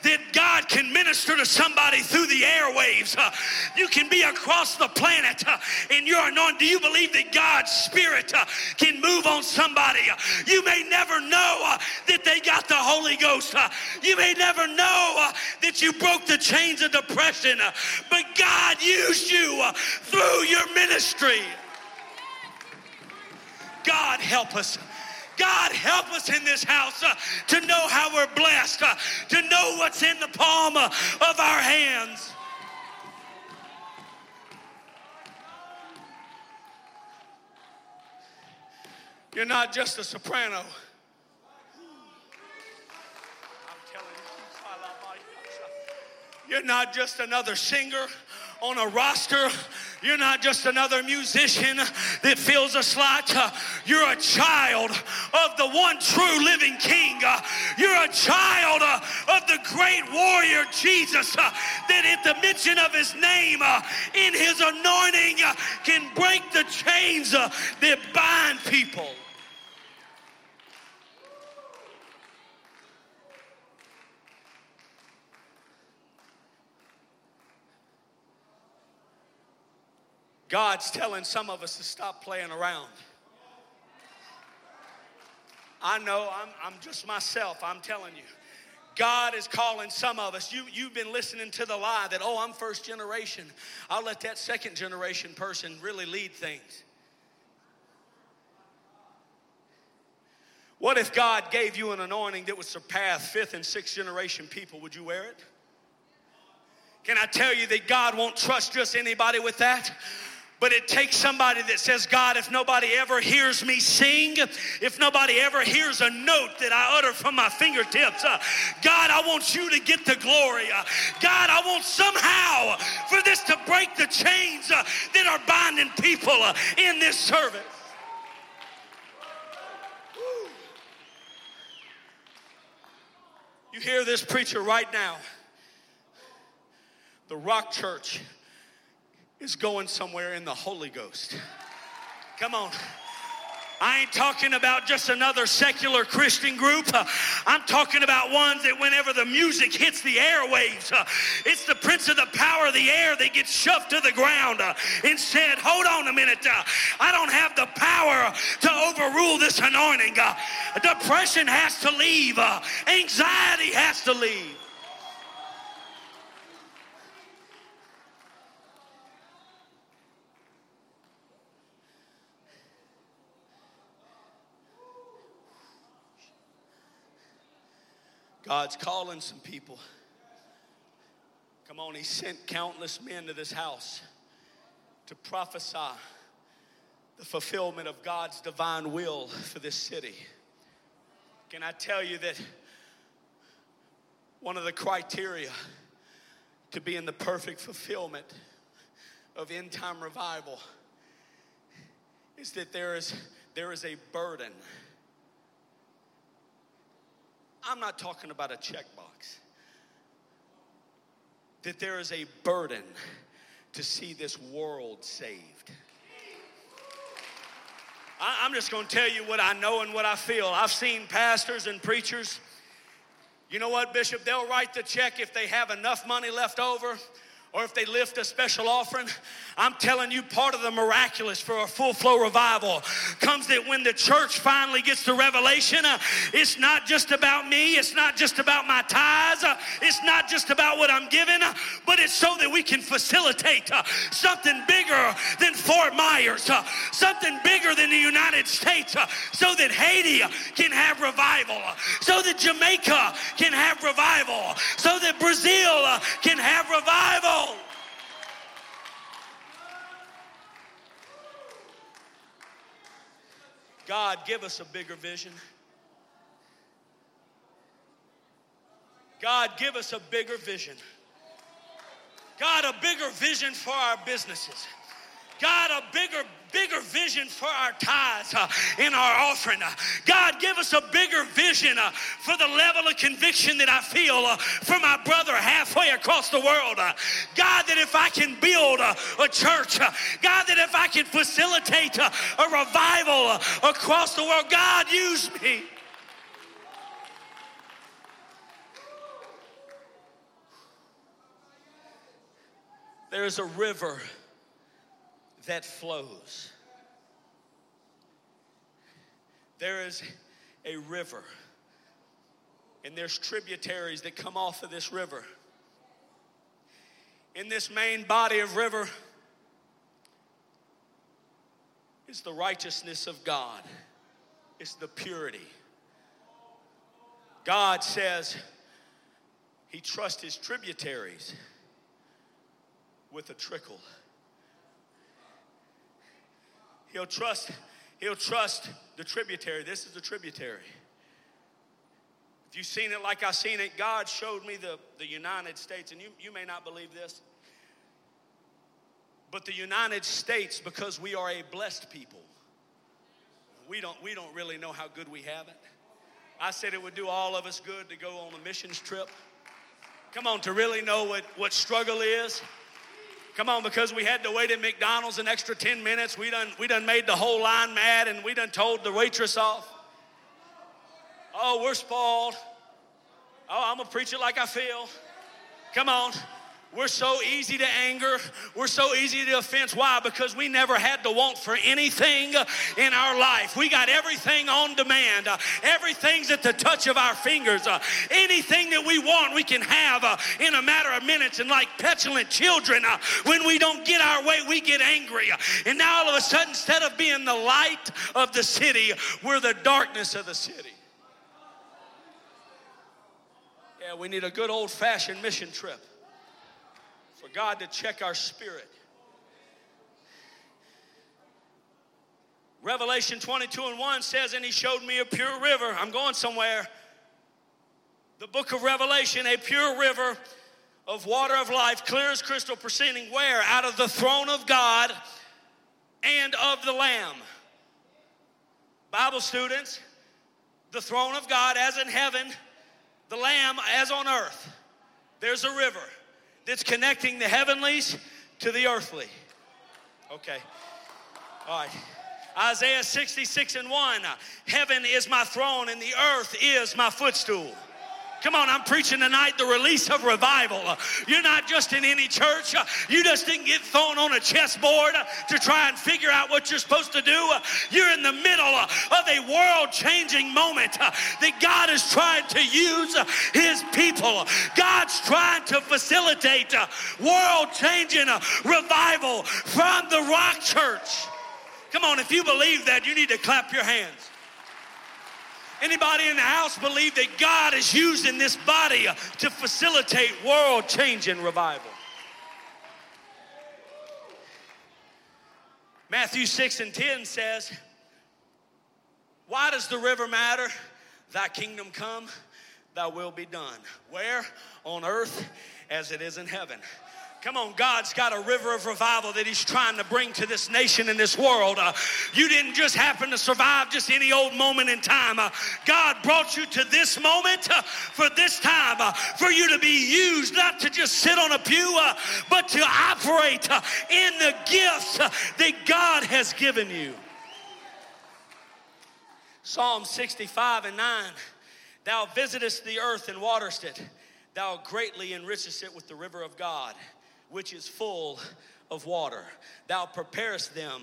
that God can minister to somebody through the airwaves. Uh, you can be across the planet uh, and you're anointed. Do you believe that God's Spirit uh, can move on somebody? Uh, you may never know uh, that they got the Holy Ghost. You may never know that you broke the chains of depression, but God used you through your ministry. God help us. God, help us in this house uh, to know how we're blessed, uh, to know what's in the palm uh, of our hands. You're not just a soprano. You're not just another singer on a roster. You're not just another musician that fills a slot. You're a child of the one true living King. You're a child of the great warrior Jesus that at the mention of his name, in his anointing, can break the chains that bind people. God's telling some of us to stop playing around. I know I'm, I'm just myself, I'm telling you. God is calling some of us. You, you've been listening to the lie that, oh, I'm first generation. I'll let that second generation person really lead things. What if God gave you an anointing that would surpass fifth and sixth generation people? Would you wear it? Can I tell you that God won't trust just anybody with that? But it takes somebody that says, God, if nobody ever hears me sing, if nobody ever hears a note that I utter from my fingertips, uh, God, I want you to get the glory. Uh, God, I want somehow for this to break the chains uh, that are binding people uh, in this service. You hear this preacher right now. The Rock Church is going somewhere in the Holy Ghost. Come on. I ain't talking about just another secular Christian group. I'm talking about ones that whenever the music hits the airwaves, it's the prince of the power of the air that gets shoved to the ground uh, and said, Hold on a minute. I don't have the power to overrule this anointing. Depression has to leave, anxiety has to leave. God's calling some people. Come on, He sent countless men to this house to prophesy the fulfillment of God's divine will for this city. Can I tell you that one of the criteria to be in the perfect fulfillment of end time revival is that there is, there is a burden I'm not talking about a checkbox. That there is a burden to see this world saved. I'm just going to tell you what I know and what I feel. I've seen pastors and preachers. You know what, Bishop? They'll write the check if they have enough money left over or if they lift a special offering, I'm telling you, part of the miraculous for a full flow revival comes that when the church finally gets the revelation, uh, it's not just about me, it's not just about my tithes, uh, it's not just about what I'm giving, uh, but it's so that we can facilitate uh, something bigger than Fort Myers, uh, something bigger than the United States, uh, so that Haiti can have revival, so that Jamaica can have revival, so that Brazil can have revival. God, give us a bigger vision. God, give us a bigger vision. God, a bigger vision for our businesses. God, a bigger, bigger vision for our tithes uh, in our offering. Uh, God, give us a bigger vision uh, for the level of conviction that I feel for my brother halfway across the world. God, that if I can build a church, God, that if I can facilitate a revival across the world, God, use me. There's a river that flows. There is a river and there's tributaries that come off of this river. In this main body of river is the righteousness of God, it's the purity. God says he trusts his tributaries with a trickle. He'll trust, he'll trust the tributary. This is the tributary. If you've seen it like I've seen it, God showed me the, the United States, and you, you may not believe this, but the United States, because we are a blessed people, we don't, we don't really know how good we have it. I said it would do all of us good to go on a missions trip. Come on, to really know what, what struggle is. Come on, because we had to wait at McDonald's an extra 10 minutes. We done, we done made the whole line mad and we done told the waitress off. Oh, we're spoiled. Oh, I'm gonna preach it like I feel. Come on. We're so easy to anger. We're so easy to offense. Why? Because we never had to want for anything in our life. We got everything on demand. Everything's at the touch of our fingers. Anything that we want, we can have in a matter of minutes. And like petulant children, when we don't get our way, we get angry. And now all of a sudden, instead of being the light of the city, we're the darkness of the city. Yeah, we need a good old fashioned mission trip for God to check our spirit. Revelation 22 and 1 says, And he showed me a pure river. I'm going somewhere. The book of Revelation, a pure river of water of life, clear as crystal, proceeding where? Out of the throne of God and of the Lamb. Bible students, the throne of God as in heaven, the Lamb as on earth. There's a river that's connecting the heavenlies to the earthly. Okay. All right. Isaiah 66 and 1 Heaven is my throne and the earth is my footstool. Come on, I'm preaching tonight the release of revival. You're not just in any church. You just didn't get thrown on a chessboard to try and figure out what you're supposed to do. You're in the middle of a world changing moment that God is trying to use His people. God's trying to facilitate world changing revival from the Rock Church. Come on, if you believe that, you need to clap your hands. Anybody in the house believe that God is using this body to facilitate world changing revival? Matthew 6 and 10 says, Why does the river matter? Thy kingdom come, thy will be done. Where? On earth as it is in heaven. Come on, God's got a river of revival that He's trying to bring to this nation and this world. Uh, you didn't just happen to survive just any old moment in time. Uh, God brought you to this moment uh, for this time, uh, for you to be used, not to just sit on a pew, uh, but to operate uh, in the gifts that God has given you. Psalm 65 and 9 Thou visitest the earth and waterest it, thou greatly enrichest it with the river of God which is full of water. Thou preparest them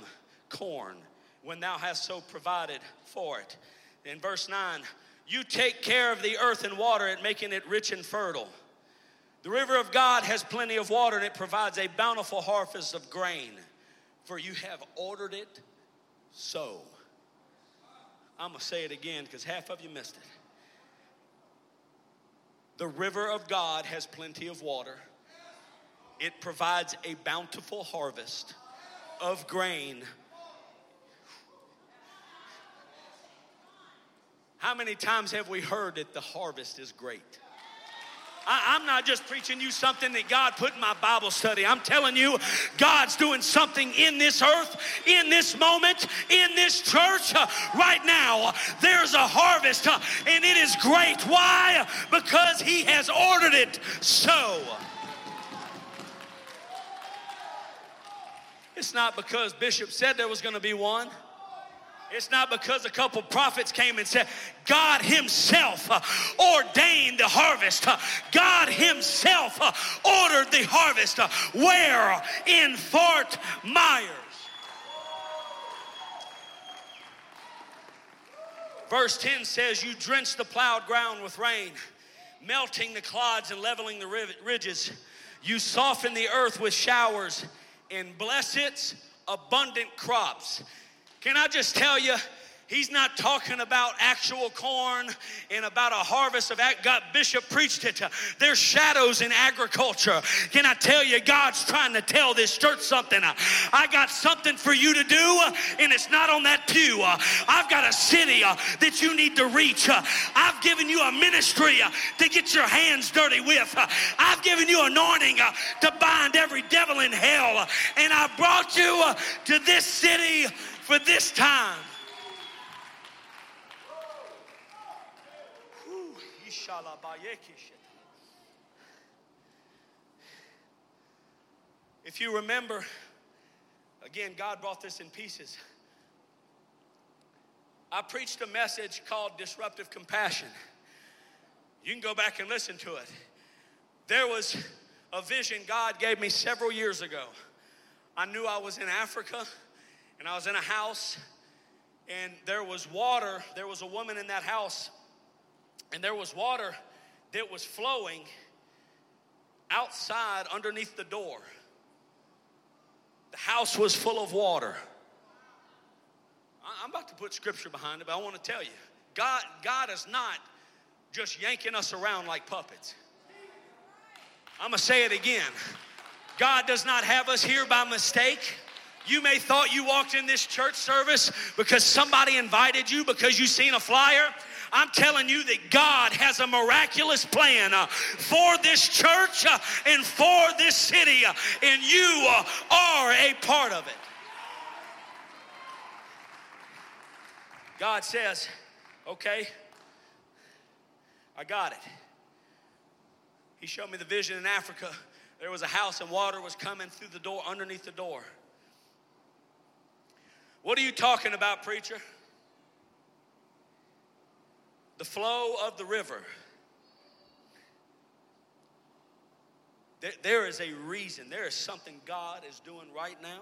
corn when thou hast so provided for it. In verse 9, you take care of the earth and water it, making it rich and fertile. The river of God has plenty of water and it provides a bountiful harvest of grain, for you have ordered it so. I'm going to say it again because half of you missed it. The river of God has plenty of water it provides a bountiful harvest of grain. How many times have we heard that the harvest is great? I, am not just preaching you something that God put in my Bible study. I'm telling you, God's doing something in this earth, in this moment, in this church uh, right now. There's a harvest, uh, and it is great. Why? Because He has ordered it so. It's not because Bishop said there was going to be one. It's not because a couple prophets came and said, God Himself uh, ordained the harvest. Uh, God Himself uh, ordered the harvest. Where? In Fort Myers. Verse 10 says, You drench the plowed ground with rain. melting the clods and leveling the ridges. You soften the earth with showers and bless its abundant crops. Can I just tell you? He's not talking about actual corn and about a harvest of God Bishop preached it. There's shadows in agriculture. Can I tell you, God's trying to tell this church something. I got something for you to do, and it's not on that pew. I've got a city uh, that you need to reach. I've given you a ministry uh, to get your hands dirty with. I've given you anointing uh, to bind every devil in hell. And I brought you to this city for this time. If you remember, again, God brought this in pieces. I preached a message called Disruptive Compassion. You can go back and listen to it. There was a vision God gave me several years ago. I knew I was in Africa and I was in a house and there was water. There was a woman in that house and there was water that was flowing outside underneath the door. The house was full of water. I'm about to put scripture behind it, but I want to tell you God, God is not just yanking us around like puppets. I'm going to say it again. God does not have us here by mistake. You may thought you walked in this church service because somebody invited you because you seen a flyer. I'm telling you that God has a miraculous plan uh, for this church uh, and for this city, uh, and you are a part of it. God says, okay, I got it. He showed me the vision in Africa. There was a house and water was coming through the door, underneath the door. What are you talking about, preacher? The flow of the river. There, there is a reason, there is something God is doing right now.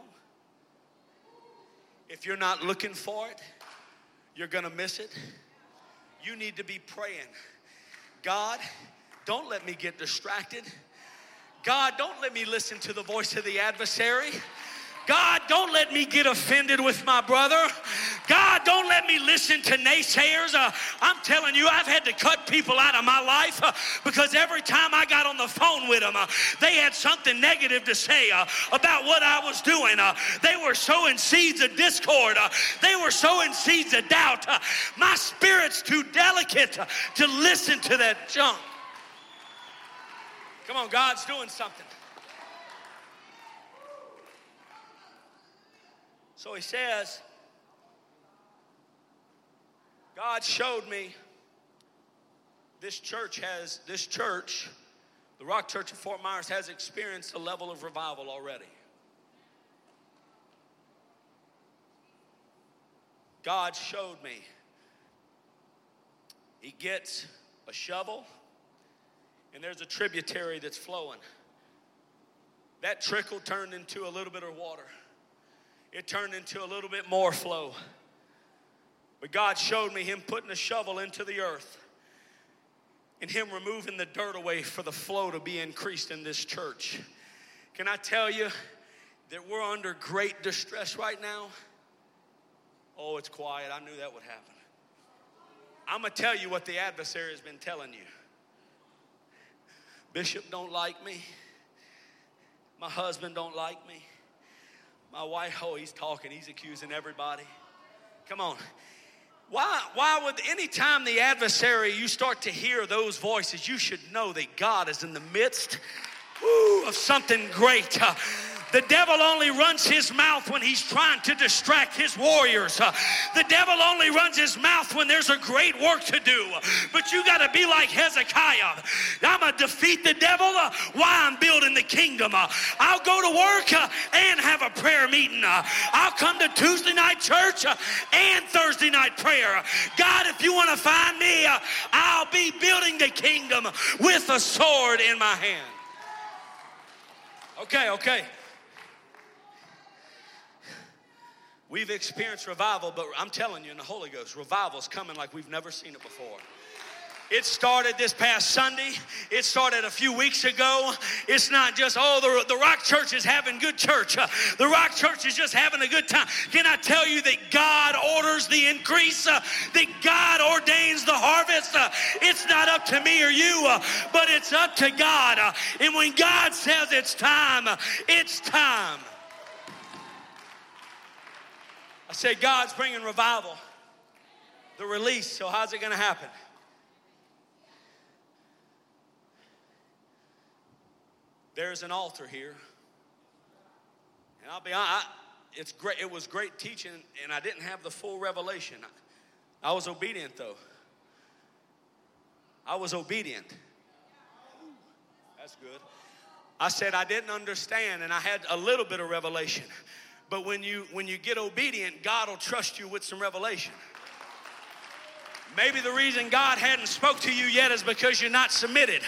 If you're not looking for it, you're gonna miss it. You need to be praying. God, don't let me get distracted. God, don't let me listen to the voice of the adversary. God, don't let me get offended with my brother. God, don't let me listen to naysayers. Uh, I'm telling you, I've had to cut people out of my life uh, because every time I got on the phone with them, uh, they had something negative to say uh, about what I was doing. Uh, they were sowing seeds of discord, uh, they were sowing seeds of doubt. my spirit's too delicate to listen to that junk. Come on, God's doing something. So he says, God showed me this church has, this church, the Rock Church of Fort Myers, has experienced a level of revival already. God showed me. He gets a shovel, and there's a tributary that's flowing. That trickle turned into a little bit of water it turned into a little bit more flow. But God showed me Him putting a shovel into the earth and Him removing the dirt away for the flow to be increased in this church. Can I tell you that we're under great distress right now? Oh, it's quiet. I knew that would happen. I'm going to tell you what the adversary has been telling you. Bishop don't like me. My husband don't like me. My wife, oh, he's talking, he's accusing everybody. Come on. Why, why would any time the adversary, you start to hear those voices, you should know that God is in the midst woo, of something great. Uh, the devil only runs his mouth when he's trying to distract his warriors. Uh, the devil only runs his mouth when there's a great work to do. But you got to be like Hezekiah. I'm going to defeat the devil uh, while I'm building the kingdom. Uh, I'll go to work and have a prayer meeting. I'll come to Tuesday night church and Thursday night prayer. God, if you want to find me, I'll be building the kingdom with a sword in my hand. Okay, okay. We've experienced revival, but I'm telling you in the Holy Ghost, revival's coming like we've never seen it before. It started this past Sunday. It started a few weeks ago. It's not just, oh, the, the Rock Church is having good church. Uh, the Rock Church is just having a good time. Can I tell you that God orders the increase? Uh, that God ordains the harvest? Uh, it's not up to me or you, uh, but it's up to God. Uh, and when God says it's time, uh, it's time. I said, God's bringing revival, the release. So, how's it going to happen? There's an altar here. And I'll be honest, it's great. It was great teaching, and I didn't have the full revelation. I was obedient, though. I was obedient. That's good. I said I didn't understand, and I had a little bit of revelation. But when you when you get obedient, God will trust you with some revelation. Maybe the reason God hadn't spoke to you yet is because you're not submitted.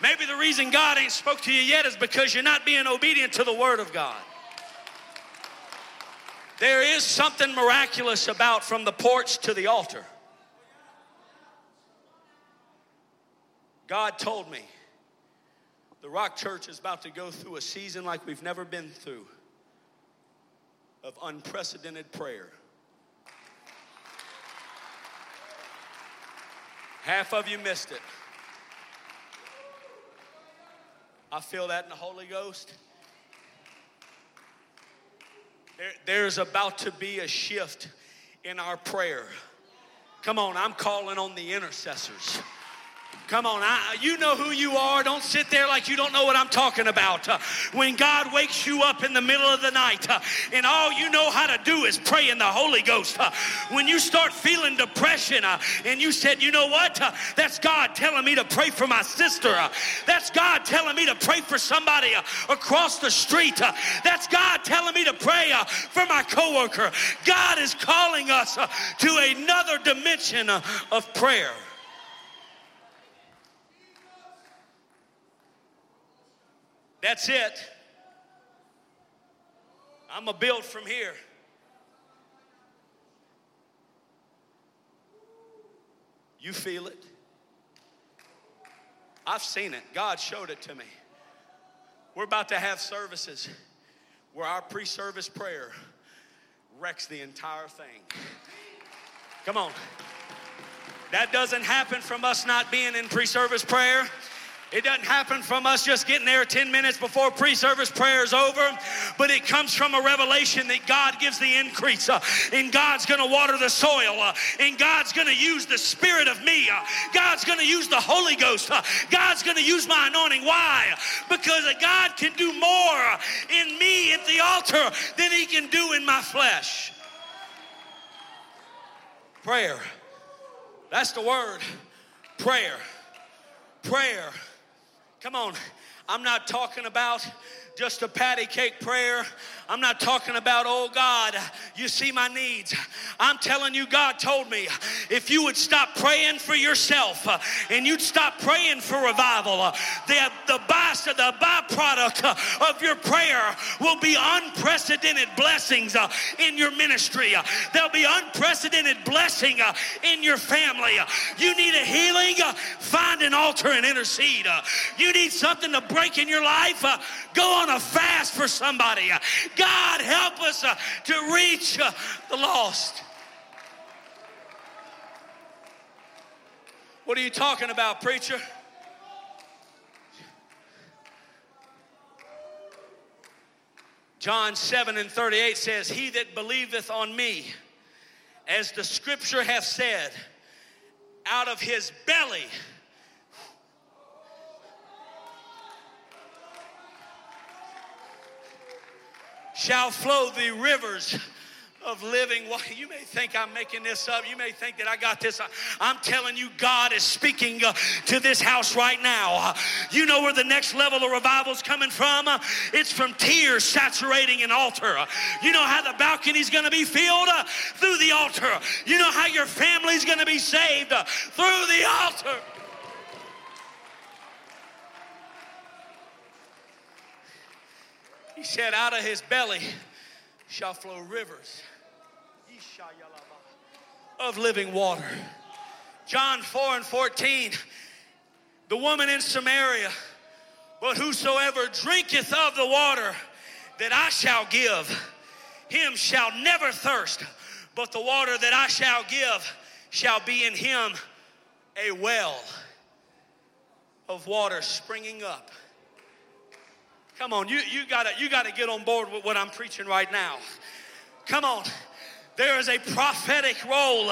Maybe the reason God ain't spoke to you yet is because you're not being obedient to the word of God. There is something miraculous about from the porch to the altar. God told me the Rock Church is about to go through a season like we've never been through of unprecedented prayer. Half of you missed it. I feel that in the Holy Ghost. There, there's about to be a shift in our prayer. Come on, I'm calling on the intercessors. Come on, I, you know who you are. Don't sit there like you don't know what I'm talking about. Uh, when God wakes you up in the middle of the night uh, and all you know how to do is pray in the Holy Ghost, uh, when you start feeling depression uh, and you said, you know what? Uh, that's God telling me to pray for my sister. Uh, that's God telling me to pray for somebody across the street. that's God telling me to pray for my coworker. God is calling us to another dimension of prayer. That's it. I'm to build from here. You feel it. I've seen it. God showed it to me. We're about to have services where our pre service prayer wrecks the entire thing. Come on. That doesn't happen from us not being in pre service prayer. It doesn't happen from us just getting there 10 minutes before pre service prayer is over, but it comes from a revelation that God gives the increase, uh, and God's gonna water the soil, uh, and God's gonna use the Spirit of me, uh, God's gonna use the Holy Ghost, uh, God's gonna use my anointing. Why? Because God can do more in me at the altar than He can do in my flesh. Prayer. That's the word. Prayer. Prayer. Come on. I'm not talking about just a patty cake prayer. I'm not talking about, oh God, you see my needs. I'm telling you, God told me if you would stop praying for yourself uh, and you'd stop praying for revival, uh, the, the, by, the byproduct uh, of your prayer will be unprecedented blessings in your ministry. There'll be unprecedented blessing in your family. You need a healing, find an altar and intercede. You need something to break in your life, go on a fast for somebody. God, help us uh, to reach uh, the lost. What are you talking about, preacher? John 7 and 38 says, He that believeth on me, as the scripture hath said, out of his belly shall flow the rivers of living water. You may think I'm making this up. You may think that I got this. I'm telling you, God is speaking uh, to this house right now. Uh, you know where the next level of revival is coming from? Uh, it's from tears saturating an altar. You know how the balcony's going to be filled? Through the altar. You know how your family's going to be saved? Through the altar. He said, Out of his belly shall flow rivers of living water. John 4 and 14. The woman in Samaria, but whosoever drinketh of the water that I shall give, him shall never thirst, but the water that I shall give shall be in him a well of water springing up. Come on, you, you, gotta, you gotta get on board with what I'm preaching right now. Come on. There is a prophetic role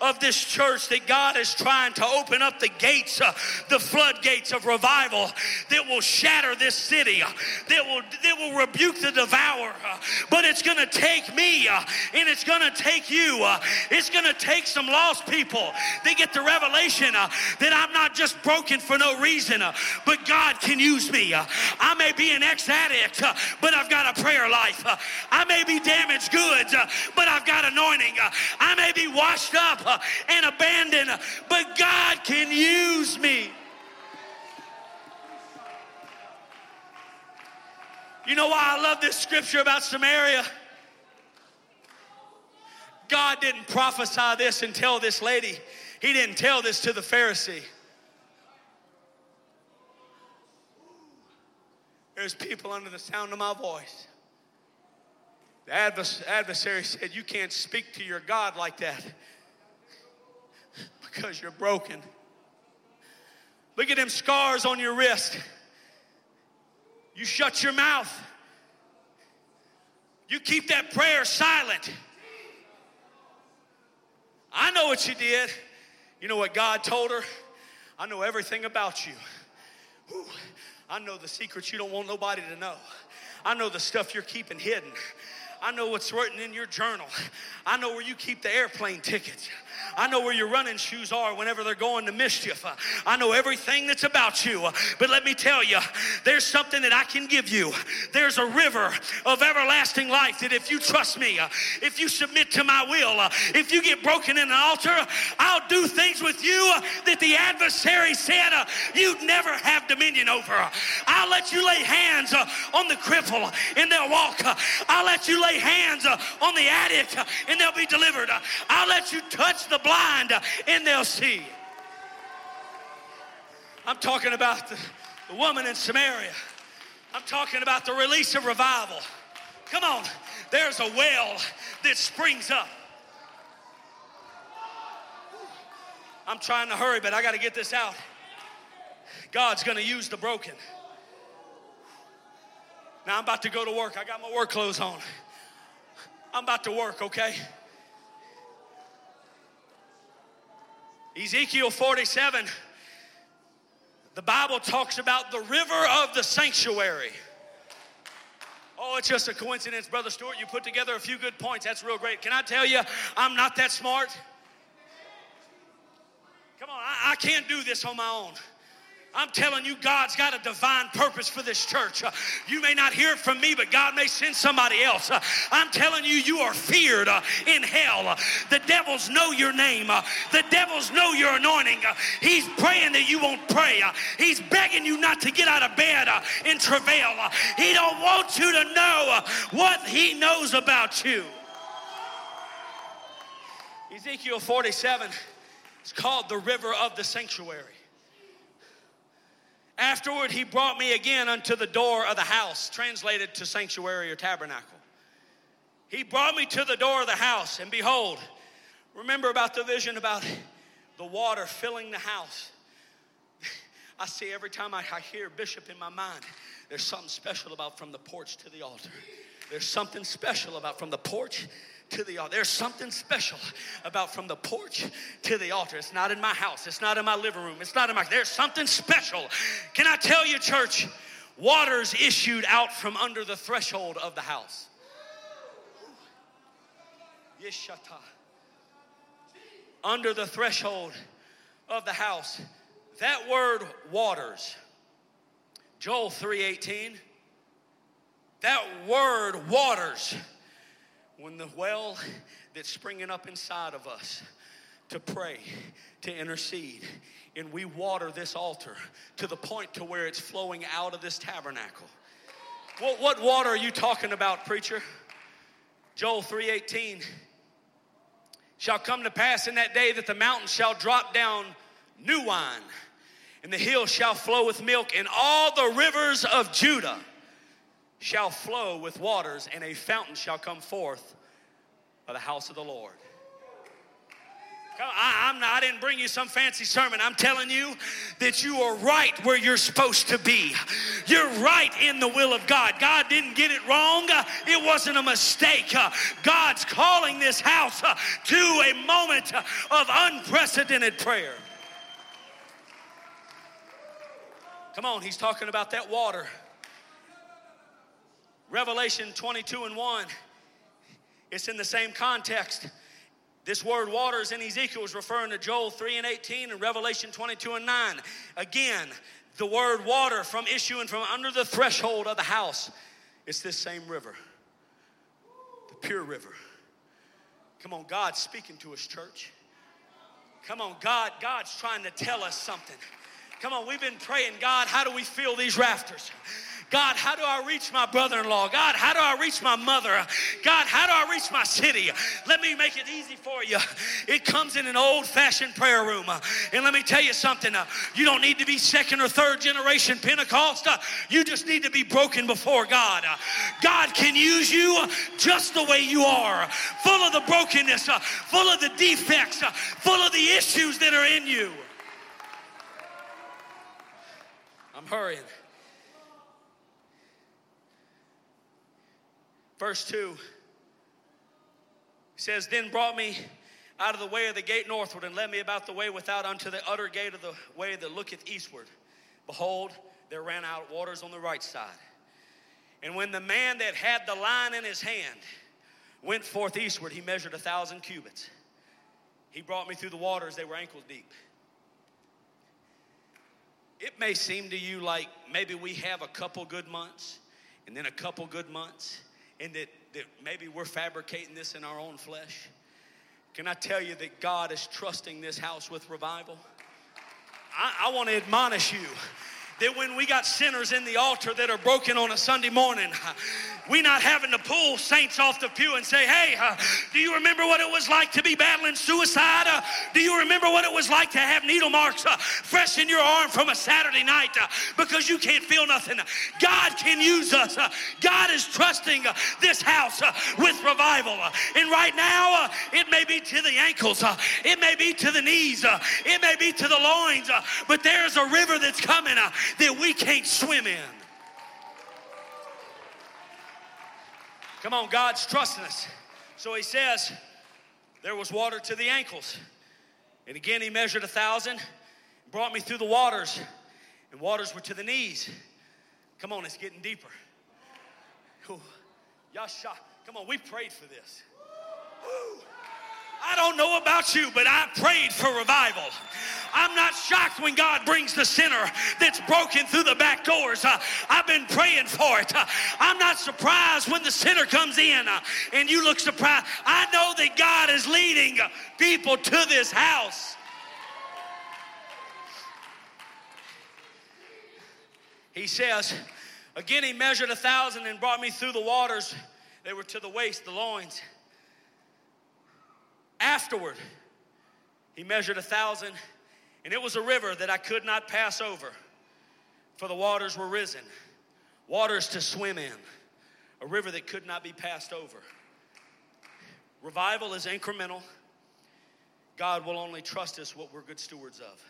of this church that God is trying to open up the gates, uh, the floodgates of revival that will shatter this city, uh, that will that will rebuke the devourer. Uh, but it's going to take me, uh, and it's going to take you. Uh, it's going to take some lost people. They get the revelation uh, that I'm not just broken for no reason, but God can use me. I may be an ex-addict, but I've got a prayer life. I may be damaged goods, but I've got anointing. I may be washed up and abandoned, but God can use me. You know why I love this scripture about Samaria? God didn't prophesy this and tell this lady. He didn't tell this to the Pharisee. There's people under the sound of my voice the adversary said, You can't speak to your God like that because you're broken. Look at them scars on your wrist. You shut your mouth. You keep that prayer silent. I know what you did. You know what God told her? I know everything about you. Whew. I know the secrets you don't want nobody to know. I know the stuff you're keeping hidden. I know what's written in your journal. I know where you keep the airplane tickets. I know where your running shoes are whenever they're going to mischief. I know everything that's about you. But let me tell you, there's something that I can give you. There's a river of everlasting life that if you trust me, if you submit to my will, if you get broken in an altar, I'll do things with you that the adversary said uh, you'd never have dominion over. I'll let you lay hands uh, on the cripple and they'll walk. I'll let you lay hands uh, on the addict and they'll be delivered. I'll let you touch the blind uh, and they'll see. I'm talking about the, the woman in Samaria. I'm talking about the release of revival. Come on, there's a well that springs up. I'm trying to hurry, but I got to get this out. God's going to use the broken. Now I'm about to go to work. I got my work clothes on. I'm about to work, okay? Ezekiel 47, the Bible talks about the river of the sanctuary. Oh, it's just a coincidence, Brother Stewart. You put together a few good points. That's real great. Can I tell you, I'm not that smart? Come on, I, I can't do this on my own. I'm telling you, God's got a divine purpose for this church. Uh, you may not hear it from me, but God may send somebody else. Uh, I'm telling you, you are feared uh, in hell. Uh, the devils know your name, uh, the devils know your anointing. Uh, he's praying that you won't pray. He's begging you not to get out of bed in travail. He don't want you to know what he knows about you. Ezekiel 47 is called the river of the sanctuary. Afterward, he brought me again unto the door of the house, translated to sanctuary or tabernacle. He brought me to the door of the house, and behold, remember about the vision about the water filling the house. *laughs* I see every time I, hear bishop in my mind, there's something special about from the porch to the altar. There's something special about from the porch to the altar. There's something special about from the porch to the altar. It's not in my house, it's not in my living room, it's not in my. There's something special. Can I tell you, church? Waters issued out from under the threshold of the house. Yeshata. Under the threshold of the house. That word waters. Joel 3:18. That word waters when the well that's springing up inside of us to pray, to intercede, and we water this altar to the point to where it's flowing out of this tabernacle. What, what water are you talking about, preacher? Joel 3:18. shall come to pass in that day that the mountains shall drop down new wine, and the hills shall flow with milk, and all the rivers of Judah shall flow with waters, and a fountain shall come forth by the house of the Lord. I, am not, I didn't bring you some fancy sermon. I'm telling you that you are right where you're supposed to be. You're right in the will of God. God didn't get it wrong. It wasn't a mistake. God's calling this house to a moment of unprecedented prayer. Come on, he's talking about that water. Revelation 22 and 1. It's in the same context. This word waters in Ezekiel is referring to Joel 3 and 18 and Revelation 22 and 9. Again, the word water from issuing from under the threshold of the house. It's this same river, the pure river. Come on, God's speaking to us, church. Come on, God, God's trying to tell us something. Come on, we've been praying, God, how do we fill these rafters? God, how do I reach my brother in law? God, how do I reach my mother? God, how do I reach my city? Let me make it easy for you. It comes in an old fashioned prayer room. And let me tell you something you don't need to be second or third generation Pentecost, you just need to be broken before God. God can use you just the way you are, full of the brokenness, full of the defects, full of the issues that are in you. I'm hurrying. Verse 2 says, Then brought me out of the way of the gate northward and led me about the way without unto the utter gate of the way that looketh eastward. Behold, there ran out waters on the right side. And when the man that had the line in his hand went forth eastward, he measured a thousand cubits. He brought me through the waters, they were ankle deep. It may seem to you like maybe we have a couple good months and then a couple good months and that, that maybe we're fabricating this in our own flesh. Can I tell you that God is trusting this house with revival? I, I want to admonish you that when we got sinners in the altar that are broken on a Sunday morning, *laughs* we not having to pull saints off the pew and say, hey, uh, do you remember what it was like to be battling suicide? Uh, do you remember what it was like to have needle marks uh, fresh in your arm from a Saturday night uh, because you can't feel nothing? God can use us. Uh, God is trusting uh, this house with revival. and right now, it may be to the ankles, it may be to the knees, it may be to the loins, but there's a river that's coming that we can't swim in. Come on, God's trusting us. So he says, there was water to the ankles. And again, he measured a thousand, brought me through the waters, and waters were to the knees. Come on, it's getting deeper. Yasha, come on, we prayed for this. I don't know about you, but I prayed for revival. I'm not shocked when God brings the sinner that's broken through the back doors. Uh, I've been praying for it. Uh, I'm not surprised when the sinner comes in uh, and you look surprised. I know that God is leading people to this house. He says, Again, he measured a thousand and brought me through the waters. They were to the waist, the loins. Afterward, he measured a thousand and it was a river that I could not pass over, for the waters were risen, waters to swim in, a river that could not be passed over. Revival is incremental. God will only trust us what we're good stewards of.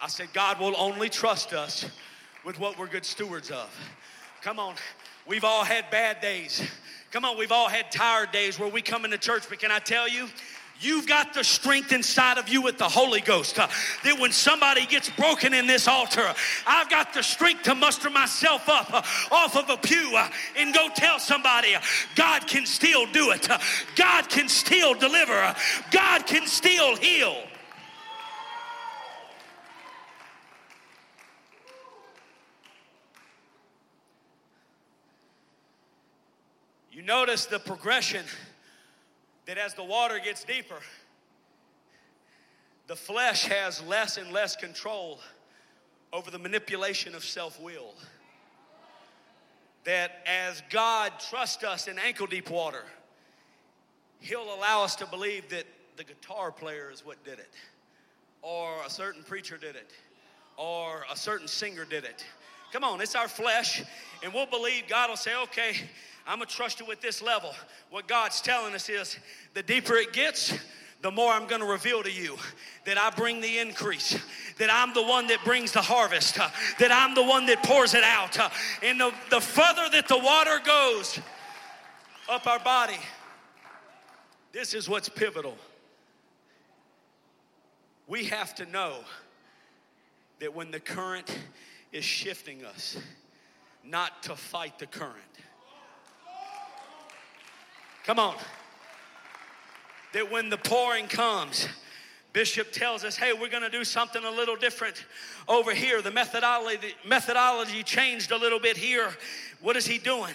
I said, God will only trust us with what we're good stewards of. Come on, we've all had bad days. Come on, we've all had tired days where we come into church, but can I tell you, You've got the strength inside of you with the Holy Ghost. Uh, that when somebody gets broken in this altar, I've got the strength to muster myself up uh, off of a pew uh, and go tell somebody God can still do it. God can still deliver. God can still heal. You notice the progression that as the water gets deeper, the flesh has less and less control over the manipulation of self will. That as God trusts us in ankle deep water, He'll allow us to believe that the guitar player is what did it, or a certain preacher did it, or a certain singer did it. Come on, it's our flesh, and we'll believe God will say, okay, I'm gonna trust you with this level. What God's telling us is the deeper it gets, the more I'm to reveal to you that I bring the increase, that I'm the one that brings the harvest, uh, that I'm the one that pours it out. Uh, and the, the further that the water goes up our body, this is what's pivotal. We have to know that when the current is shifting us, not to fight the current. Come on that when the pouring comes, Bishop tells us, hey, we're going to do something a little different over here. The methodology, methodology changed a little bit here. What is he doing?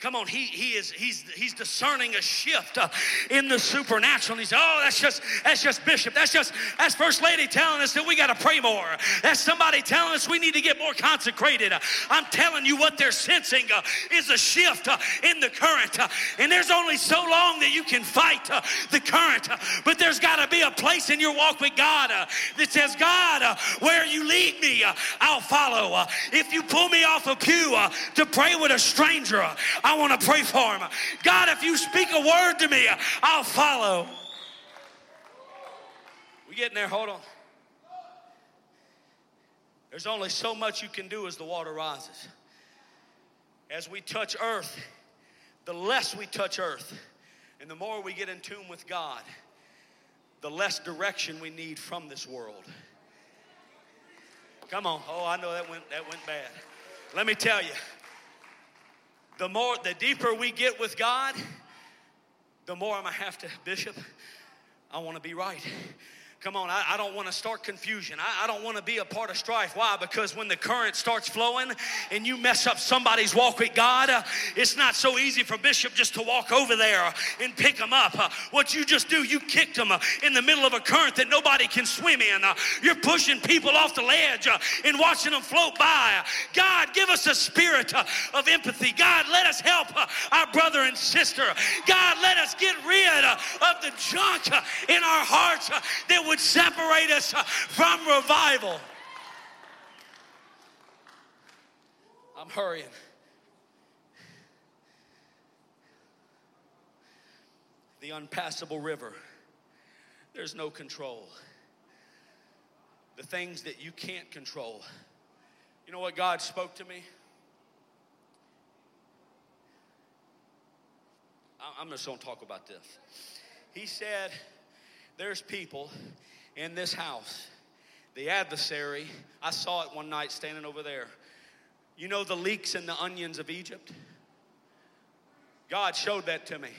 Come on, he, he is he's he's discerning a shift uh, in the supernatural. And he said, "Oh, that's just that's just bishop. That's just that's first lady telling us that we got to pray more. That's somebody telling us we need to get more consecrated." Uh, I'm telling you, what they're sensing uh, is a shift uh, in the current, uh, and there's only so long that you can fight uh, the current. but there's got to be a place in your walk with God that says, "God, where you lead me, I'll follow. if you pull me off a pew to pray with a stranger." Want to pray for him. God, if you speak a word to me, I'll follow. We getting there, hold on. There's only so much you can do as the water rises. As we touch earth, the less we touch earth, and the more we get in tune with God, the less direction we need from this world. Come on. Oh, I know that went that went bad. Let me tell you the more, the deeper we get with God, the more I'm gonna have to, Bishop, I wanna be right. Come on, I, I don't want to start confusion. I, I don't want to be a part of strife. Why? Because when the current starts flowing and you mess up somebody's walk with God, uh, it's not so easy for Bishop just to walk over there and pick them up. Uh, what you just do, you kicked them uh, in the middle of a current that nobody can swim in. Uh, you're pushing people off the ledge uh, and watching them float by. God, give us a spirit uh, of empathy. God, let us help our brother and sister. God, let us get rid of the junk in our hearts that would separate us uh, from revival. I'm hurrying. The unpassable river, there's no control. The things that you can't control. You know what God spoke to me? I'm just going to talk about this. He said, there's people in this house. The adversary, I saw it one night standing over there. You know the leeks and the onions of Egypt? God showed that to me.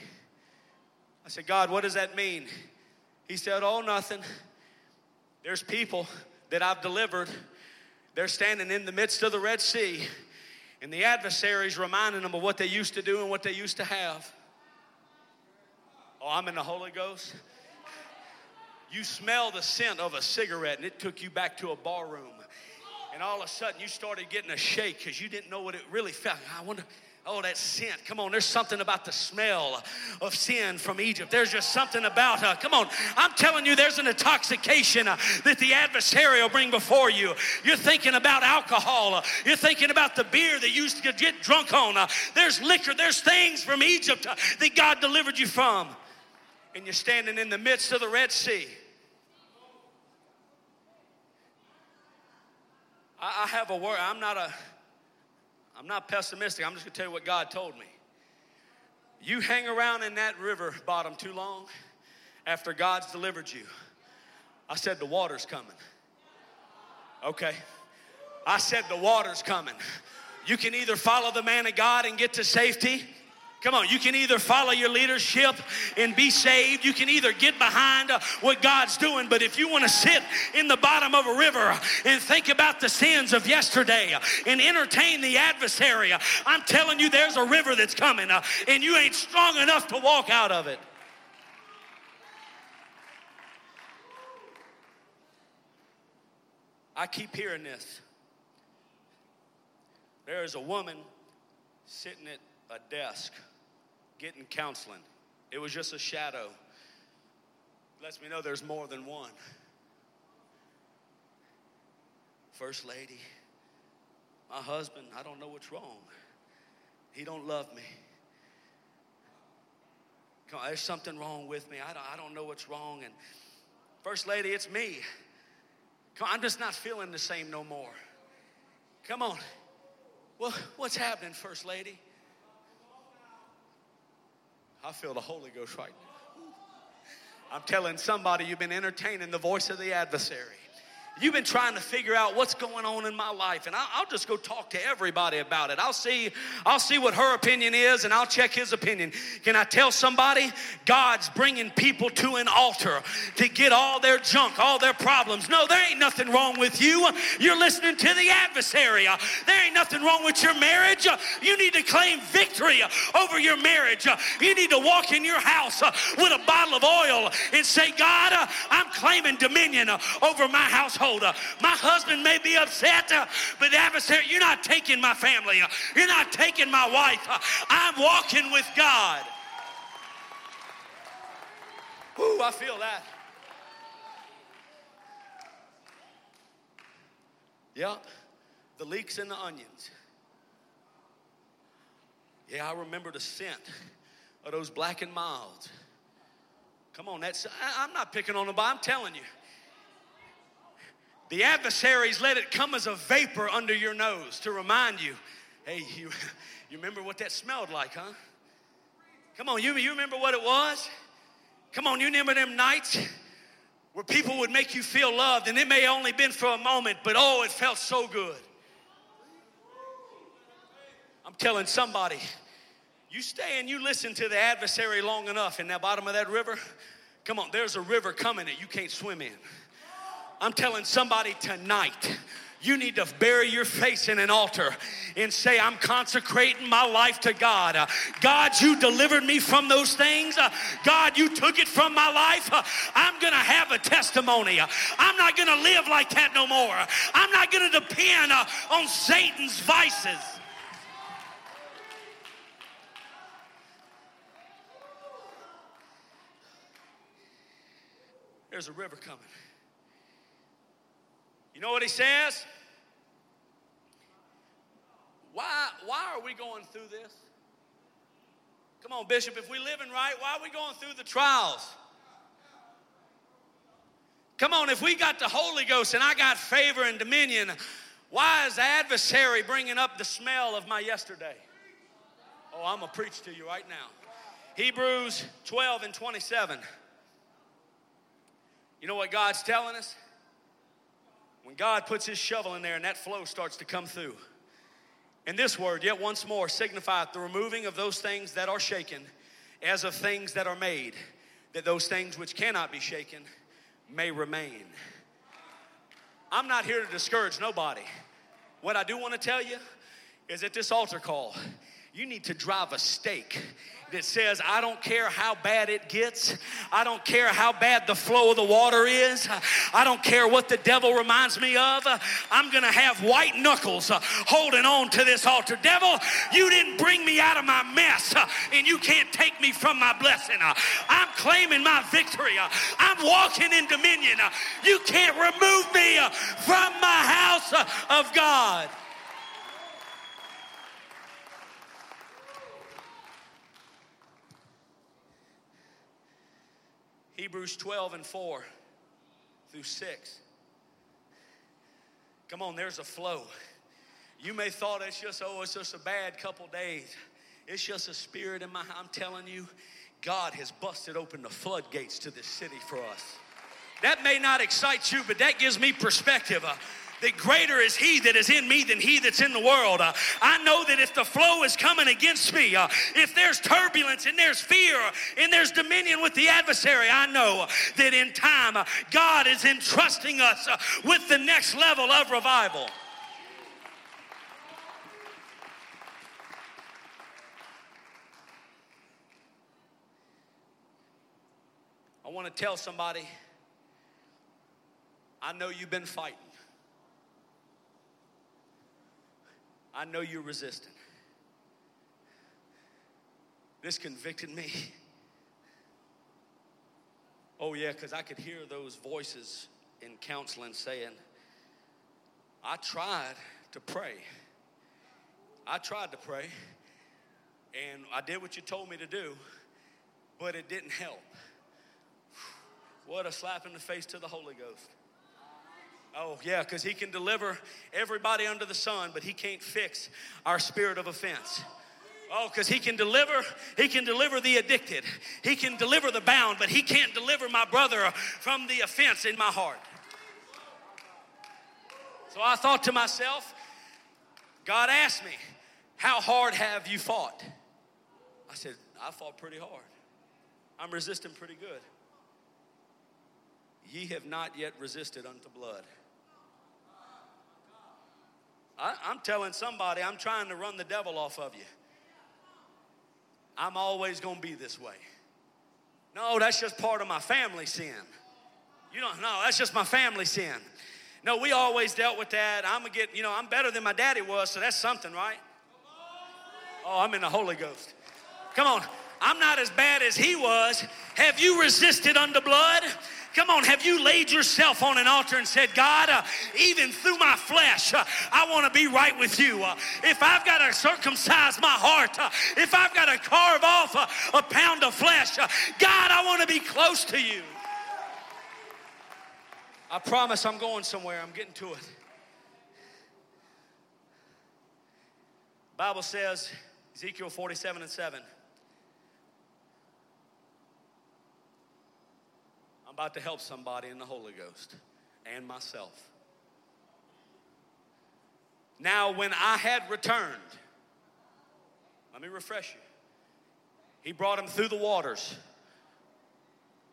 I said, God, what does that mean? He said, Oh, nothing. There's people that I've delivered. They're standing in the midst of the Red Sea, and the adversary's reminding them of what they used to do and what they used to have. Oh, I'm in the Holy Ghost you smell the scent of a cigarette and it took you back to a bar room. And all of a sudden you started getting a shake because you didn't know what it really felt. I wonder, Oh, that scent. Come on, there's something about the smell of sin from Egypt. There's just something about, come on, I'm telling you, there's an intoxication uh, that the adversary will bring before you. You're thinking about alcohol. Uh, you're thinking about the beer that you used to get drunk on. Uh, there's liquor. There's things from Egypt uh, that God delivered you from. And you're standing in the midst of the Red Sea. I, I have a word. I'm not a, I'm not pessimistic. I'm just gonna tell you what God told me. You hang around in that river bottom too long after God's delivered you. I said the water's coming. Okay. I said the water's coming. You can either follow the man of God and get to safety Come on, you can either follow your leadership and be saved. You can either get behind what God's doing. But if you want to sit in the bottom of a river and think about the sins of yesterday and entertain the adversary, I'm telling you, there's a river that's coming uh, and you ain't strong enough to walk out of it. I keep hearing this. There is a woman sitting at a desk getting counseling It was just a shadow. Lets me know there's more than one. First lady, my husband, I don't know what's wrong. He don't love me. Come on, there's something wrong with me. I don't, I don't know what's wrong. And first lady, it's me. Come on, I'm just not feeling the same no more. Come on. Well, what's happening, first lady? I feel the Holy Ghost right now. I'm telling somebody you've been entertaining the voice of the adversary. You've been trying to figure out what's going on in my life, and I'll, just go talk to everybody about it. I'll see, I'll see what her opinion is, and I'll check his opinion. Can I tell somebody? God's bringing people to an altar to get all their junk, all their problems. No, there ain't nothing wrong with you. You're listening to the adversary. There ain't nothing wrong with your marriage. You need to claim victory over your marriage. You need to walk in your house with a bottle of oil and say, God, I'm claiming dominion over my household household. My husband may be upset, uh, but the adversary, you're not taking my family. Uh, you're not taking my wife. Uh, I'm walking with God. Ooh, I feel that. Yep, the leeks and the onions. Yeah, I remember the scent of those black and milds. Come on, that's I, I'm not picking on nobody, I'm telling you. The adversaries let it come as a vapor under your nose to remind you, hey, you, *laughs* you remember what that smelled like, huh? Come on, you, you remember what it was? Come on, you remember them nights where people would make you feel loved, and it may only been for a moment, but oh, it felt so good. I'm telling somebody, you stay and you listen to the adversary long enough in that bottom of that river. Come on, there's a river coming that you can't swim in. I'm telling somebody tonight, you need to bury your face in an altar and say, I'm consecrating my life to God. God, you delivered me from those things. God, you took it from my life. I'm going to have a testimony. I'm not going to live like that no more. I'm not going to depend on Satan's vices. There's a river coming. You know what he says? Why, why are we going through this? Come on, Bishop, if we're living right, why are we going through the trials? Come on, if we got the Holy Ghost and I got favor and dominion, why is the adversary bringing up the smell of my yesterday? Oh, I'm going to preach to you right now. Hebrews 12 and 27. You know what God's telling us? When God puts his shovel in there and that flow starts to come through. And this word, yet once more, signifieth the removing of those things that are shaken, as of things that are made, that those things which cannot be shaken may remain. I'm not here to discourage nobody. What I do want to tell you is at this altar call, you need to drive a stake that says, I don't care how bad it gets. I don't care how bad the flow of the water is. I don't care what the devil reminds me of. I'm going to have white knuckles holding on to this altar. Devil, you didn't bring me out of my mess, and you can't take me from my blessing. I'm claiming my victory. I'm walking in dominion. You can't remove me from my house of God. Hebrews 12 and 4 through 6. Come on, there's a flow. You may thought it's just, oh, it's just a bad couple days. It's just a spirit in my I'm telling you, God has busted open the floodgates to this city for us. That may not excite you, but that gives me perspective. Uh, that greater is he that is in me than he that's in the world. Uh, I know that if the flow is coming against me, uh, if there's turbulence and there's fear and there's dominion with the adversary, I know that in time uh, God is entrusting us uh, with the next level of revival. I want to tell somebody I know you've been fighting. I know you're resisting. This convicted me. Oh, yeah, because I could hear those voices in counseling saying, I tried to pray. I tried to pray, and I did what you told me to do, but it didn't help. What a slap in the face to the Holy Ghost. Oh, yeah, because he can deliver everybody under the sun, but he can't fix our spirit of offense. Oh, because he can deliver, he can deliver the addicted. He can deliver the bound, but he can't deliver my brother from the offense in my heart. So I thought to myself, God asked me, How hard have you fought? I said, I fought pretty hard. I'm resisting pretty good. Ye have not yet resisted unto blood. I, am telling somebody, I'm trying to run the devil off of you. I'm always going to be this way. No, that's just part of my family sin. You don't know, that's just my family sin. No, we always dealt with that. I'm gonna get, you know, I'm better than my daddy was, so that's something, right? Oh, I'm in the Holy Ghost. Come on. I'm not as bad as he was. Have you resisted under blood? Come on, have you laid yourself on an altar and said, God, uh, even through my flesh, uh, I want to be right with you. Uh, if I've got to circumcise my heart, uh, if I've got to carve off uh, a pound of flesh, uh, God, I want to be close to you. I promise I'm going somewhere. I'm getting to it. Bible says, Ezekiel 47 and 7. I'm about to help somebody in the Holy Ghost and myself. Now, when I had returned, let me refresh you. He brought him through the waters.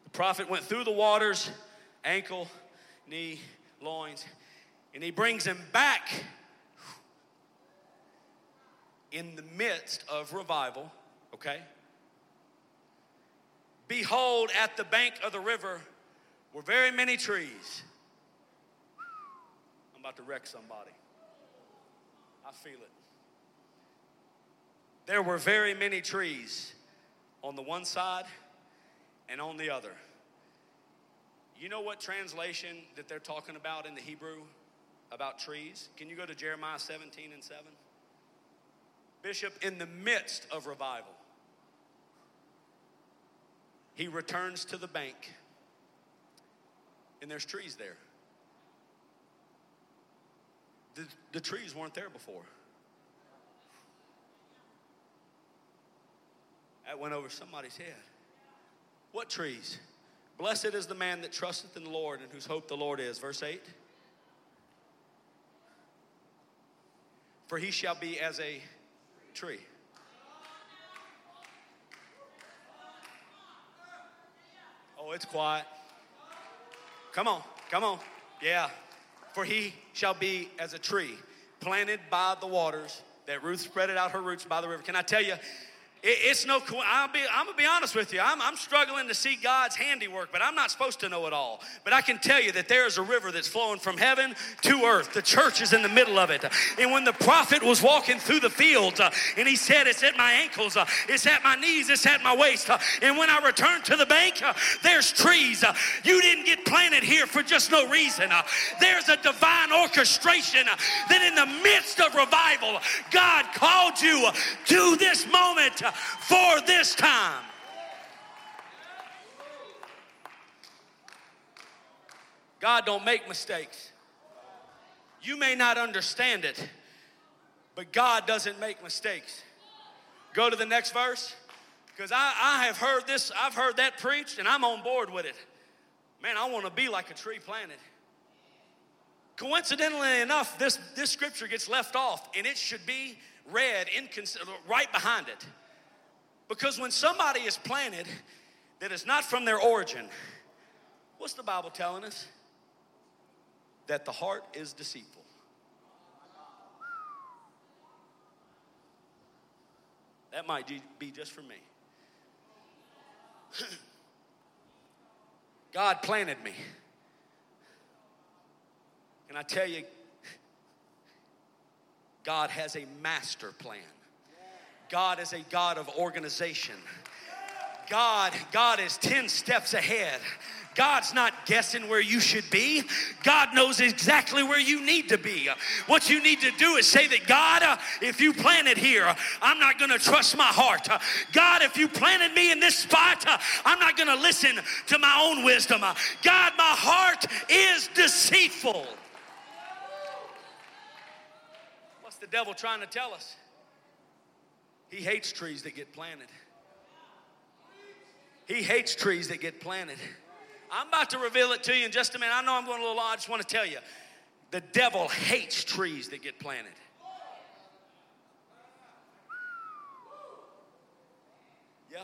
The prophet went through the waters, ankle, knee, loins, and he brings him back in the midst of revival, okay? Behold, at the bank of the river were very many trees. I'm about to wreck somebody. I feel it. There were very many trees on the one side and on the other. You know what translation that they're talking about in the Hebrew about trees? Can you go to Jeremiah 17 and 7? Bishop, in the midst of revival, he returns to the bank, and there's trees there. The, the trees weren't there before. That went over somebody's head. What trees? Blessed is the man that trusteth in the Lord and whose hope the Lord is. Verse 8. For he shall be as a tree Oh, it's quiet. Come on, come on. Yeah. For he shall be as a tree planted by the waters that Ruth spreaded out her roots by the river. Can I tell you, it's no, I'll be, I'm gonna be honest with you. I'm, I'm struggling to see God's handiwork, but I'm not supposed to know it all. But I can tell you that there is a river that's flowing from heaven to earth. The church is in the middle of it. And when the prophet was walking through the fields uh, and he said, It's at my ankles, uh, it's at my knees, it's at my waist. Uh, and when I return to the bank, there's trees. You didn't get planted here for just no reason. There's a divine orchestration that in the midst of revival, God called you to this moment for this time. God don't make mistakes. You may not understand it, but God doesn't make mistakes. Go to the next verse. Because I, I have heard this, I've heard that preached, and I'm on board with it. Man, I want to be like a tree planted. Coincidentally enough, this, this scripture gets left off, and it should be read in, right behind it. Because when somebody is planted that is not from their origin, what's the Bible telling us? That the heart is deceitful. That might be just for me. *clears throat* God planted me. And I tell you, God has a master plan. God is a God of organization. God, God is 10 steps ahead. God's not guessing where you should be. God knows exactly where you need to be. What you need to do is say that God, uh, if you planted here, I'm not going to trust my heart. Uh, God, if you planted me in this spot, uh, I'm not going to listen to my own wisdom. God, my heart is deceitful. What's the devil trying to tell us? He hates trees that get planted. He hates trees that get planted. I'm about to reveal it to you in just a minute. I know I'm going a little long. I just want to tell you the devil hates trees that get planted. Yeah.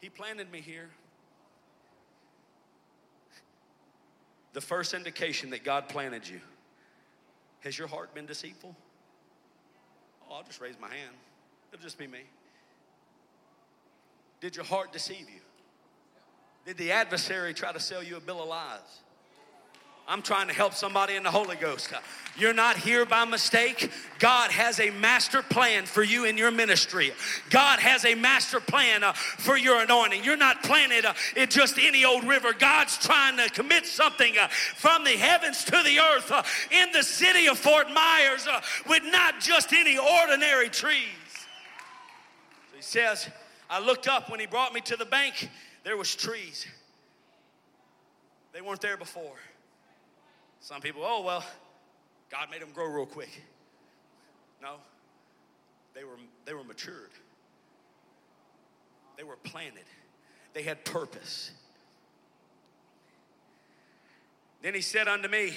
He planted me here. The first indication that God planted you. Has your heart been deceitful? Oh, I'll just raise my hand. It'll just be me. Did your heart deceive you? Did the adversary try to sell you a bill of lies? I'm trying to help somebody in the Holy Ghost. You're not here by mistake. God has a master plan for you in your ministry. God has a master plan uh, for your anointing. You're not planted uh, in just any old river. God's trying to commit something uh, from the heavens to the earth in the city of Fort Myers with not just any ordinary trees. Says, I looked up when he brought me to the bank, there was trees. They weren't there before. Some people, oh, well, God made them grow real quick. No, they were, they were matured, they were planted, they had purpose. Then he said unto me,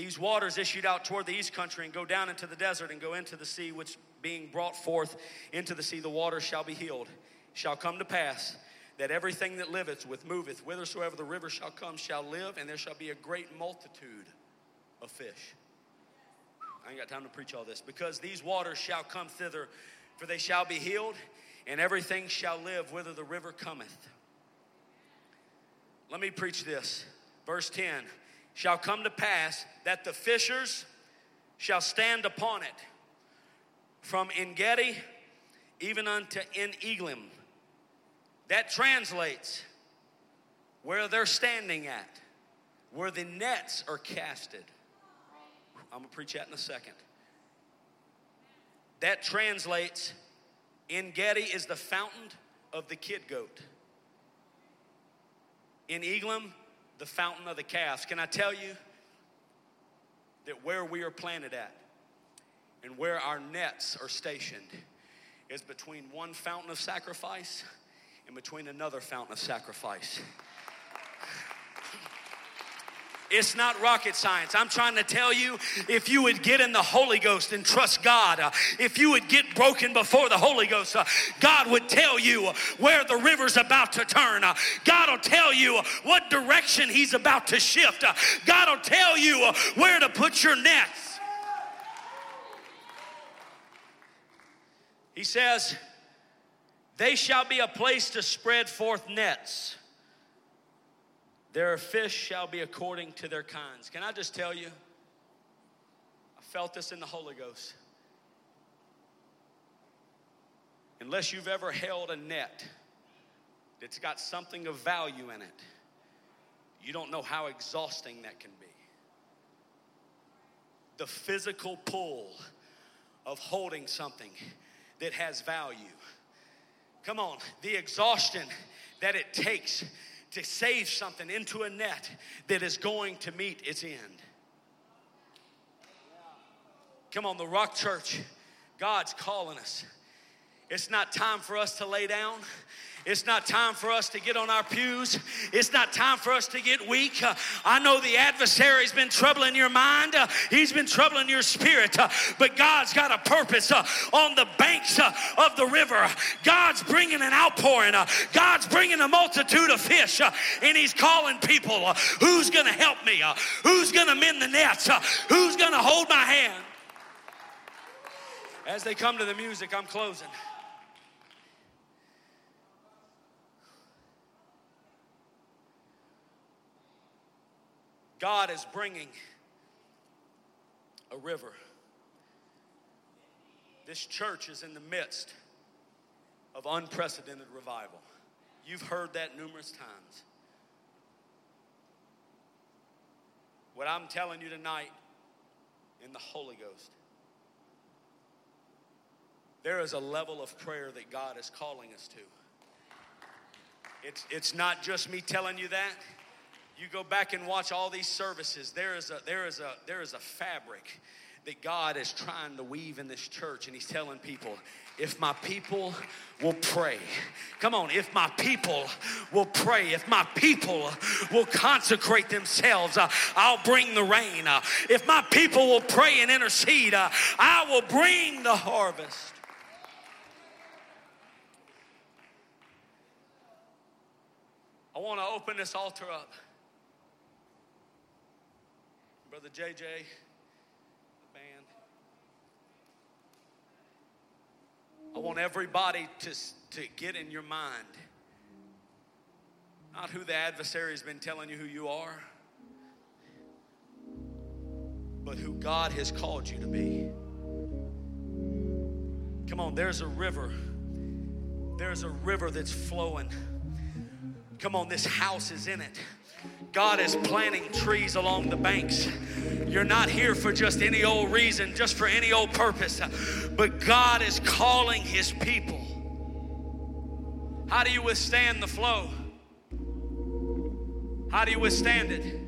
These waters issued out toward the east country and go down into the desert and go into the sea, which being brought forth into the sea, the waters shall be healed. Shall come to pass that everything that liveth with moveth whithersoever the river shall come shall live and there shall be a great multitude of fish. I ain't got time to preach all this. Because these waters shall come thither for they shall be healed and everything shall live whither the river cometh. Let me preach this. Verse 10 shall come to pass that the fishers shall stand upon it from En Gedi even unto En Eglaim that translates where they're standing at, where the nets are casted. I'm gonna preach that in a second. That translates En Gedi is the fountain of the kid goat. En Eglaim, the fountain of the calves. Can I tell you that where we are planted at and where our nets are stationed is between one fountain of sacrifice and between another fountain of sacrifice. It's not rocket science. I'm trying to tell you if you would get in the Holy Ghost and trust God, uh, if you would get broken before the Holy Ghost, uh, God would tell you where the river's about to turn. Uh, God will tell you what direction He's about to shift. Uh, God will tell you uh, where to put your nets. He says, they shall be a place to spread forth nets. Their fish shall be according to their kinds. Can I just tell you? I felt this in the Holy Ghost. Unless you've ever held a net that's got something of value in it, you don't know how exhausting that can be. The physical pull of holding something that has value Come on, the exhaustion that it takes to save something into a net that is going to meet its end. Come on, the Rock Church, God's calling us. It's not time for us to lay down. It's not time for us to get on our pews. It's not time for us to get weak. Uh, I know the adversary's been troubling your mind, uh, he's been troubling your spirit, uh, but God's got a purpose on the banks of the river. God's bringing an outpouring, God's bringing a multitude of fish, and He's calling people who's going to help me, who's going to mend the nets, who's going to hold my hand. As they come to the music, I'm closing. God is bringing a river. This church is in the midst of unprecedented revival. You've heard that numerous times. What I'm telling you tonight in the Holy Ghost, there is a level of prayer that God is calling us to. It's, it's not just me telling you that. You go back and watch all these services. There is a, there is a, there is a fabric that God is trying to weave in this church, and He's telling people, if my people will pray, come on, if my people will pray, if my people will consecrate themselves, uh, I'll bring the rain. Uh, if my people will pray and intercede, uh, I will bring the harvest. I want to open this altar up. Brother JJ. The band. I want everybody to, to get in your mind not who the adversary has been telling you who you are, but who God has called you to be. Come on, there's a river. There's a river that's flowing. Come on, this house is in it. God is planting trees along the banks. You're not here for just any old reason, just for any old purpose, but God is calling His people. How do you withstand the flow? How do you withstand it?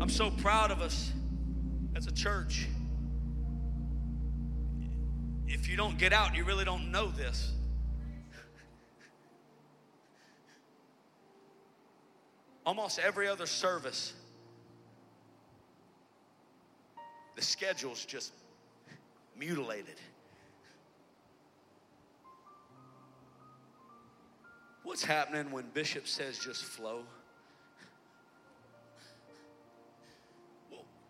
I'm so proud of us as a church. If you don't get out, you really don't know this. Almost every other service, the schedule's just mutilated. What's happening when Bishop says just flow?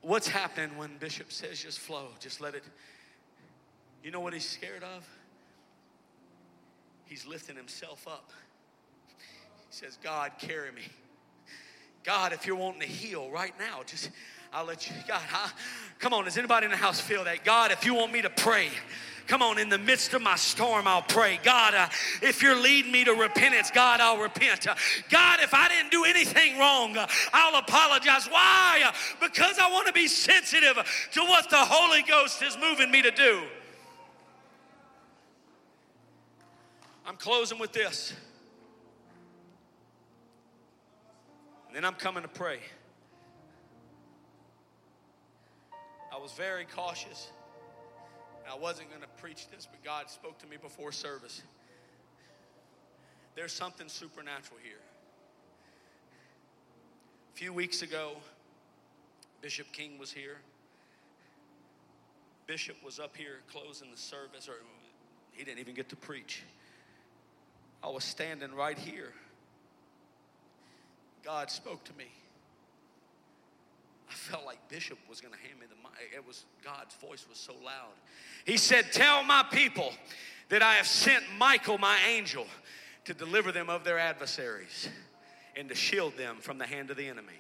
What's happening when Bishop says just flow? Just let it. You know what he's scared of? He's lifting himself up. He says, God, carry me. God, if you're wanting to heal right now, just I'll let you. God, huh? come on. Does anybody in the house feel that? God, if you want me to pray, Come on, in the midst of my storm, I'll pray. God, uh, if you're leading me to repentance, God, I'll repent. Uh, God, if I didn't do anything wrong, uh, I'll apologize. Why? Uh, because I want to be sensitive to what the Holy Ghost is moving me to do. I'm closing with this. Then I'm coming to pray. I was very cautious. I wasn't going to preach this, but God spoke to me before service. There's something supernatural here. A few weeks ago, Bishop King was here. Bishop was up here closing the service, or he didn't even get to preach. I was standing right here. God spoke to me. I felt like Bishop was going to hand me the mic. It was God's voice was so loud. He said, "Tell my people that I have sent Michael, my angel, to deliver them of their adversaries and to shield them from the hand of the enemy."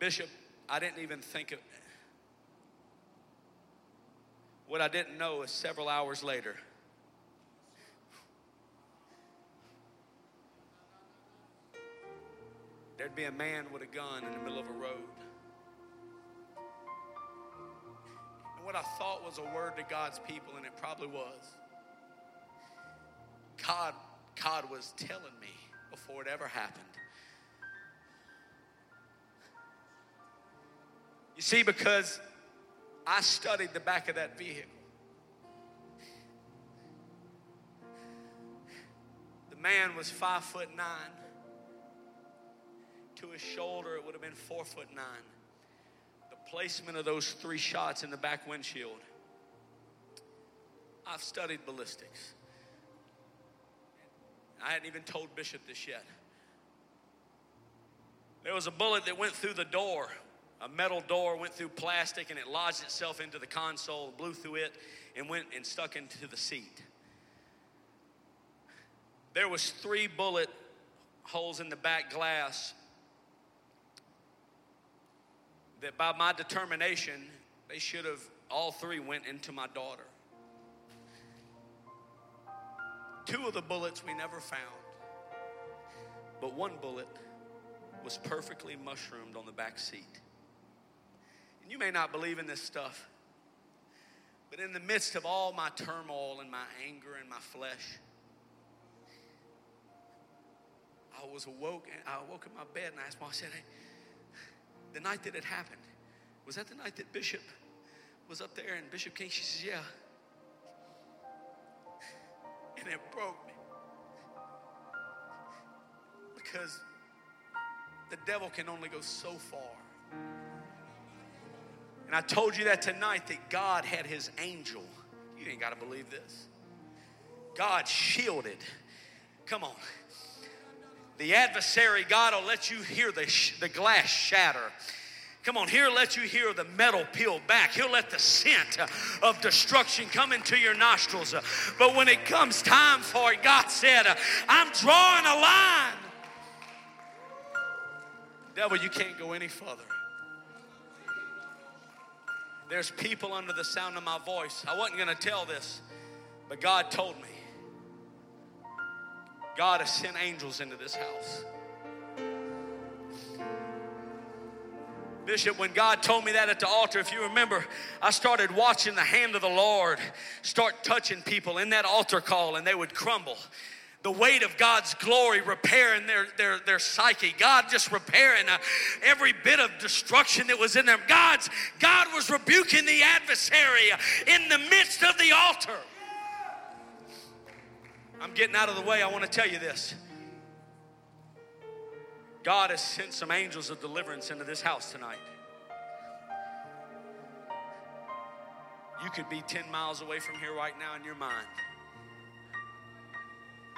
Bishop, I didn't even think of what I didn't know is several hours later, there'd be a man with a gun in the middle of a road. And what I thought was a word to God's people, and it probably was, God, God was telling me before it ever happened. You see, because I studied the back of that vehicle. The man was five foot nine. To his shoulder, it would have been four foot nine. The placement of those three shots in the back windshield. I've studied ballistics. I hadn't even told Bishop this yet. There was a bullet that went through the door a metal door went through plastic and it lodged itself into the console, blew through it, and went and stuck into the seat. There was three bullet holes in the back glass that by my determination, they should have all three went into my daughter. Two of the bullets we never found, but one bullet was perfectly mushroomed on the back seat. You may not believe in this stuff, but in the midst of all my turmoil and my anger and my flesh, I was awoke. I woke in my bed and I asked said, hey, the night that it happened, was that the night that Bishop was up there and Bishop King? She says, yeah. And it broke me. Because the devil can only go so far. And I told you that tonight that God had his angel. You ain't got to believe this. God shielded. Come on. The adversary, God will let you hear the, sh- the glass shatter. Come on, he'll let you hear the metal peel back. He'll let the scent of destruction come into your nostrils. But when it comes time for it, God said, I'm drawing a line. Devil, you can't go any further. There's people under the sound of my voice. I wasn't going to tell this, but God told me. God has sent angels into this house. Bishop, when God told me that at the altar, if you remember, I started watching the hand of the Lord start touching people in that altar call and they would crumble. The weight of God's glory repairing their, their, their psyche. God just repairing uh, every bit of destruction that was in them. God's, God was rebuking the adversary in the midst of the altar. I'm getting out of the way. I want to tell you this. God has sent some angels of deliverance into this house tonight. You could be 10 miles away from here right now in your mind.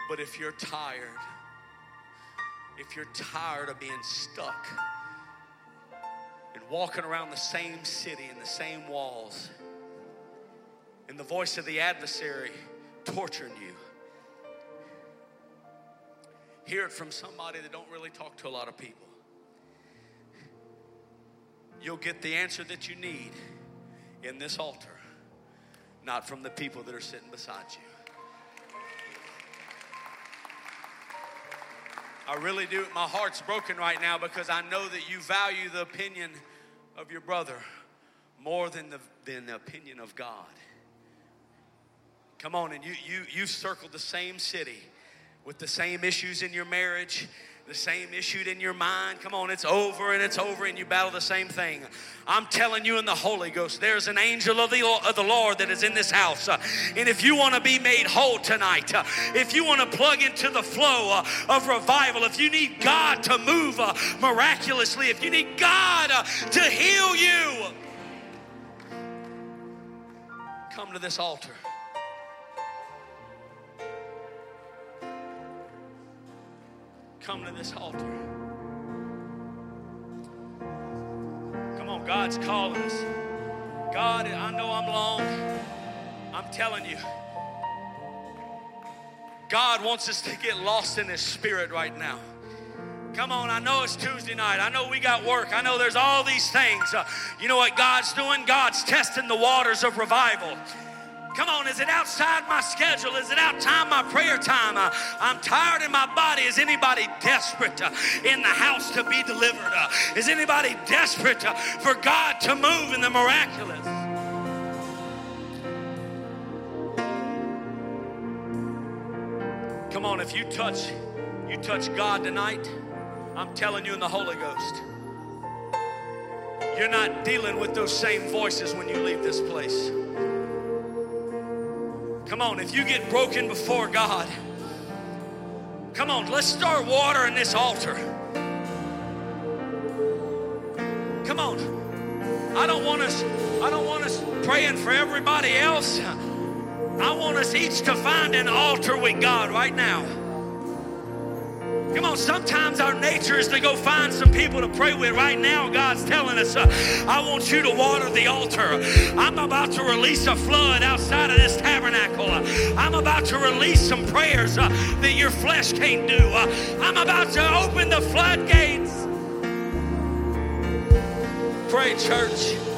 But if you're tired, if you're tired of being stuck and walking around the same city and the same walls, and the voice of the adversary torturing you, hear it from somebody that don't really talk to a lot of people. You'll get the answer that you need in this altar, not from the people that are sitting beside you. I really do. My heart's broken right now because I know that you value the opinion of your brother more than the, than the opinion of God. Come on, and you, you, you circled the same city with the same issues in your marriage, the same issue in your mind. Come on, it's over and it's over, and you battle the same thing. I'm telling you in the Holy Ghost, there's an angel of the, of the Lord that is in this house. Uh, and if you want to be made whole tonight, uh, if you want to plug into the flow uh, of revival, if you need God to move miraculously, if you need God to heal you, come to this altar. Come to this altar. Come on, God's calling us. God, I know I'm long. I'm telling you. God wants us to get lost in His Spirit right now. Come on, I know it's Tuesday night. I know we got work. I know there's all these things. Uh, you know what God's doing? God's testing the waters of revival. Come on, is it outside my schedule? Is it out time my prayer time? Uh, I'm tired in my body. Is anybody desperate uh, in the house to be delivered? Uh, is anybody desperate for God to move in the miraculous? Come on, if you touch, you touch God tonight, I'm telling you in the Holy Ghost, you're not dealing with those same voices when you leave this place. Come on, if you get broken before God, come on, let's start watering this altar. Come on. I don't want us I don't want us praying for everybody else. I want us each to find an altar with God right now. Come on, sometimes our nature is to go find some people to pray with. Right now, God's telling us, uh, I want you to water the altar. I'm about to release a flood outside of this tabernacle. I'm about to release some prayers uh, that your flesh can't do. Uh, I'm about to open the floodgates. Pray, church.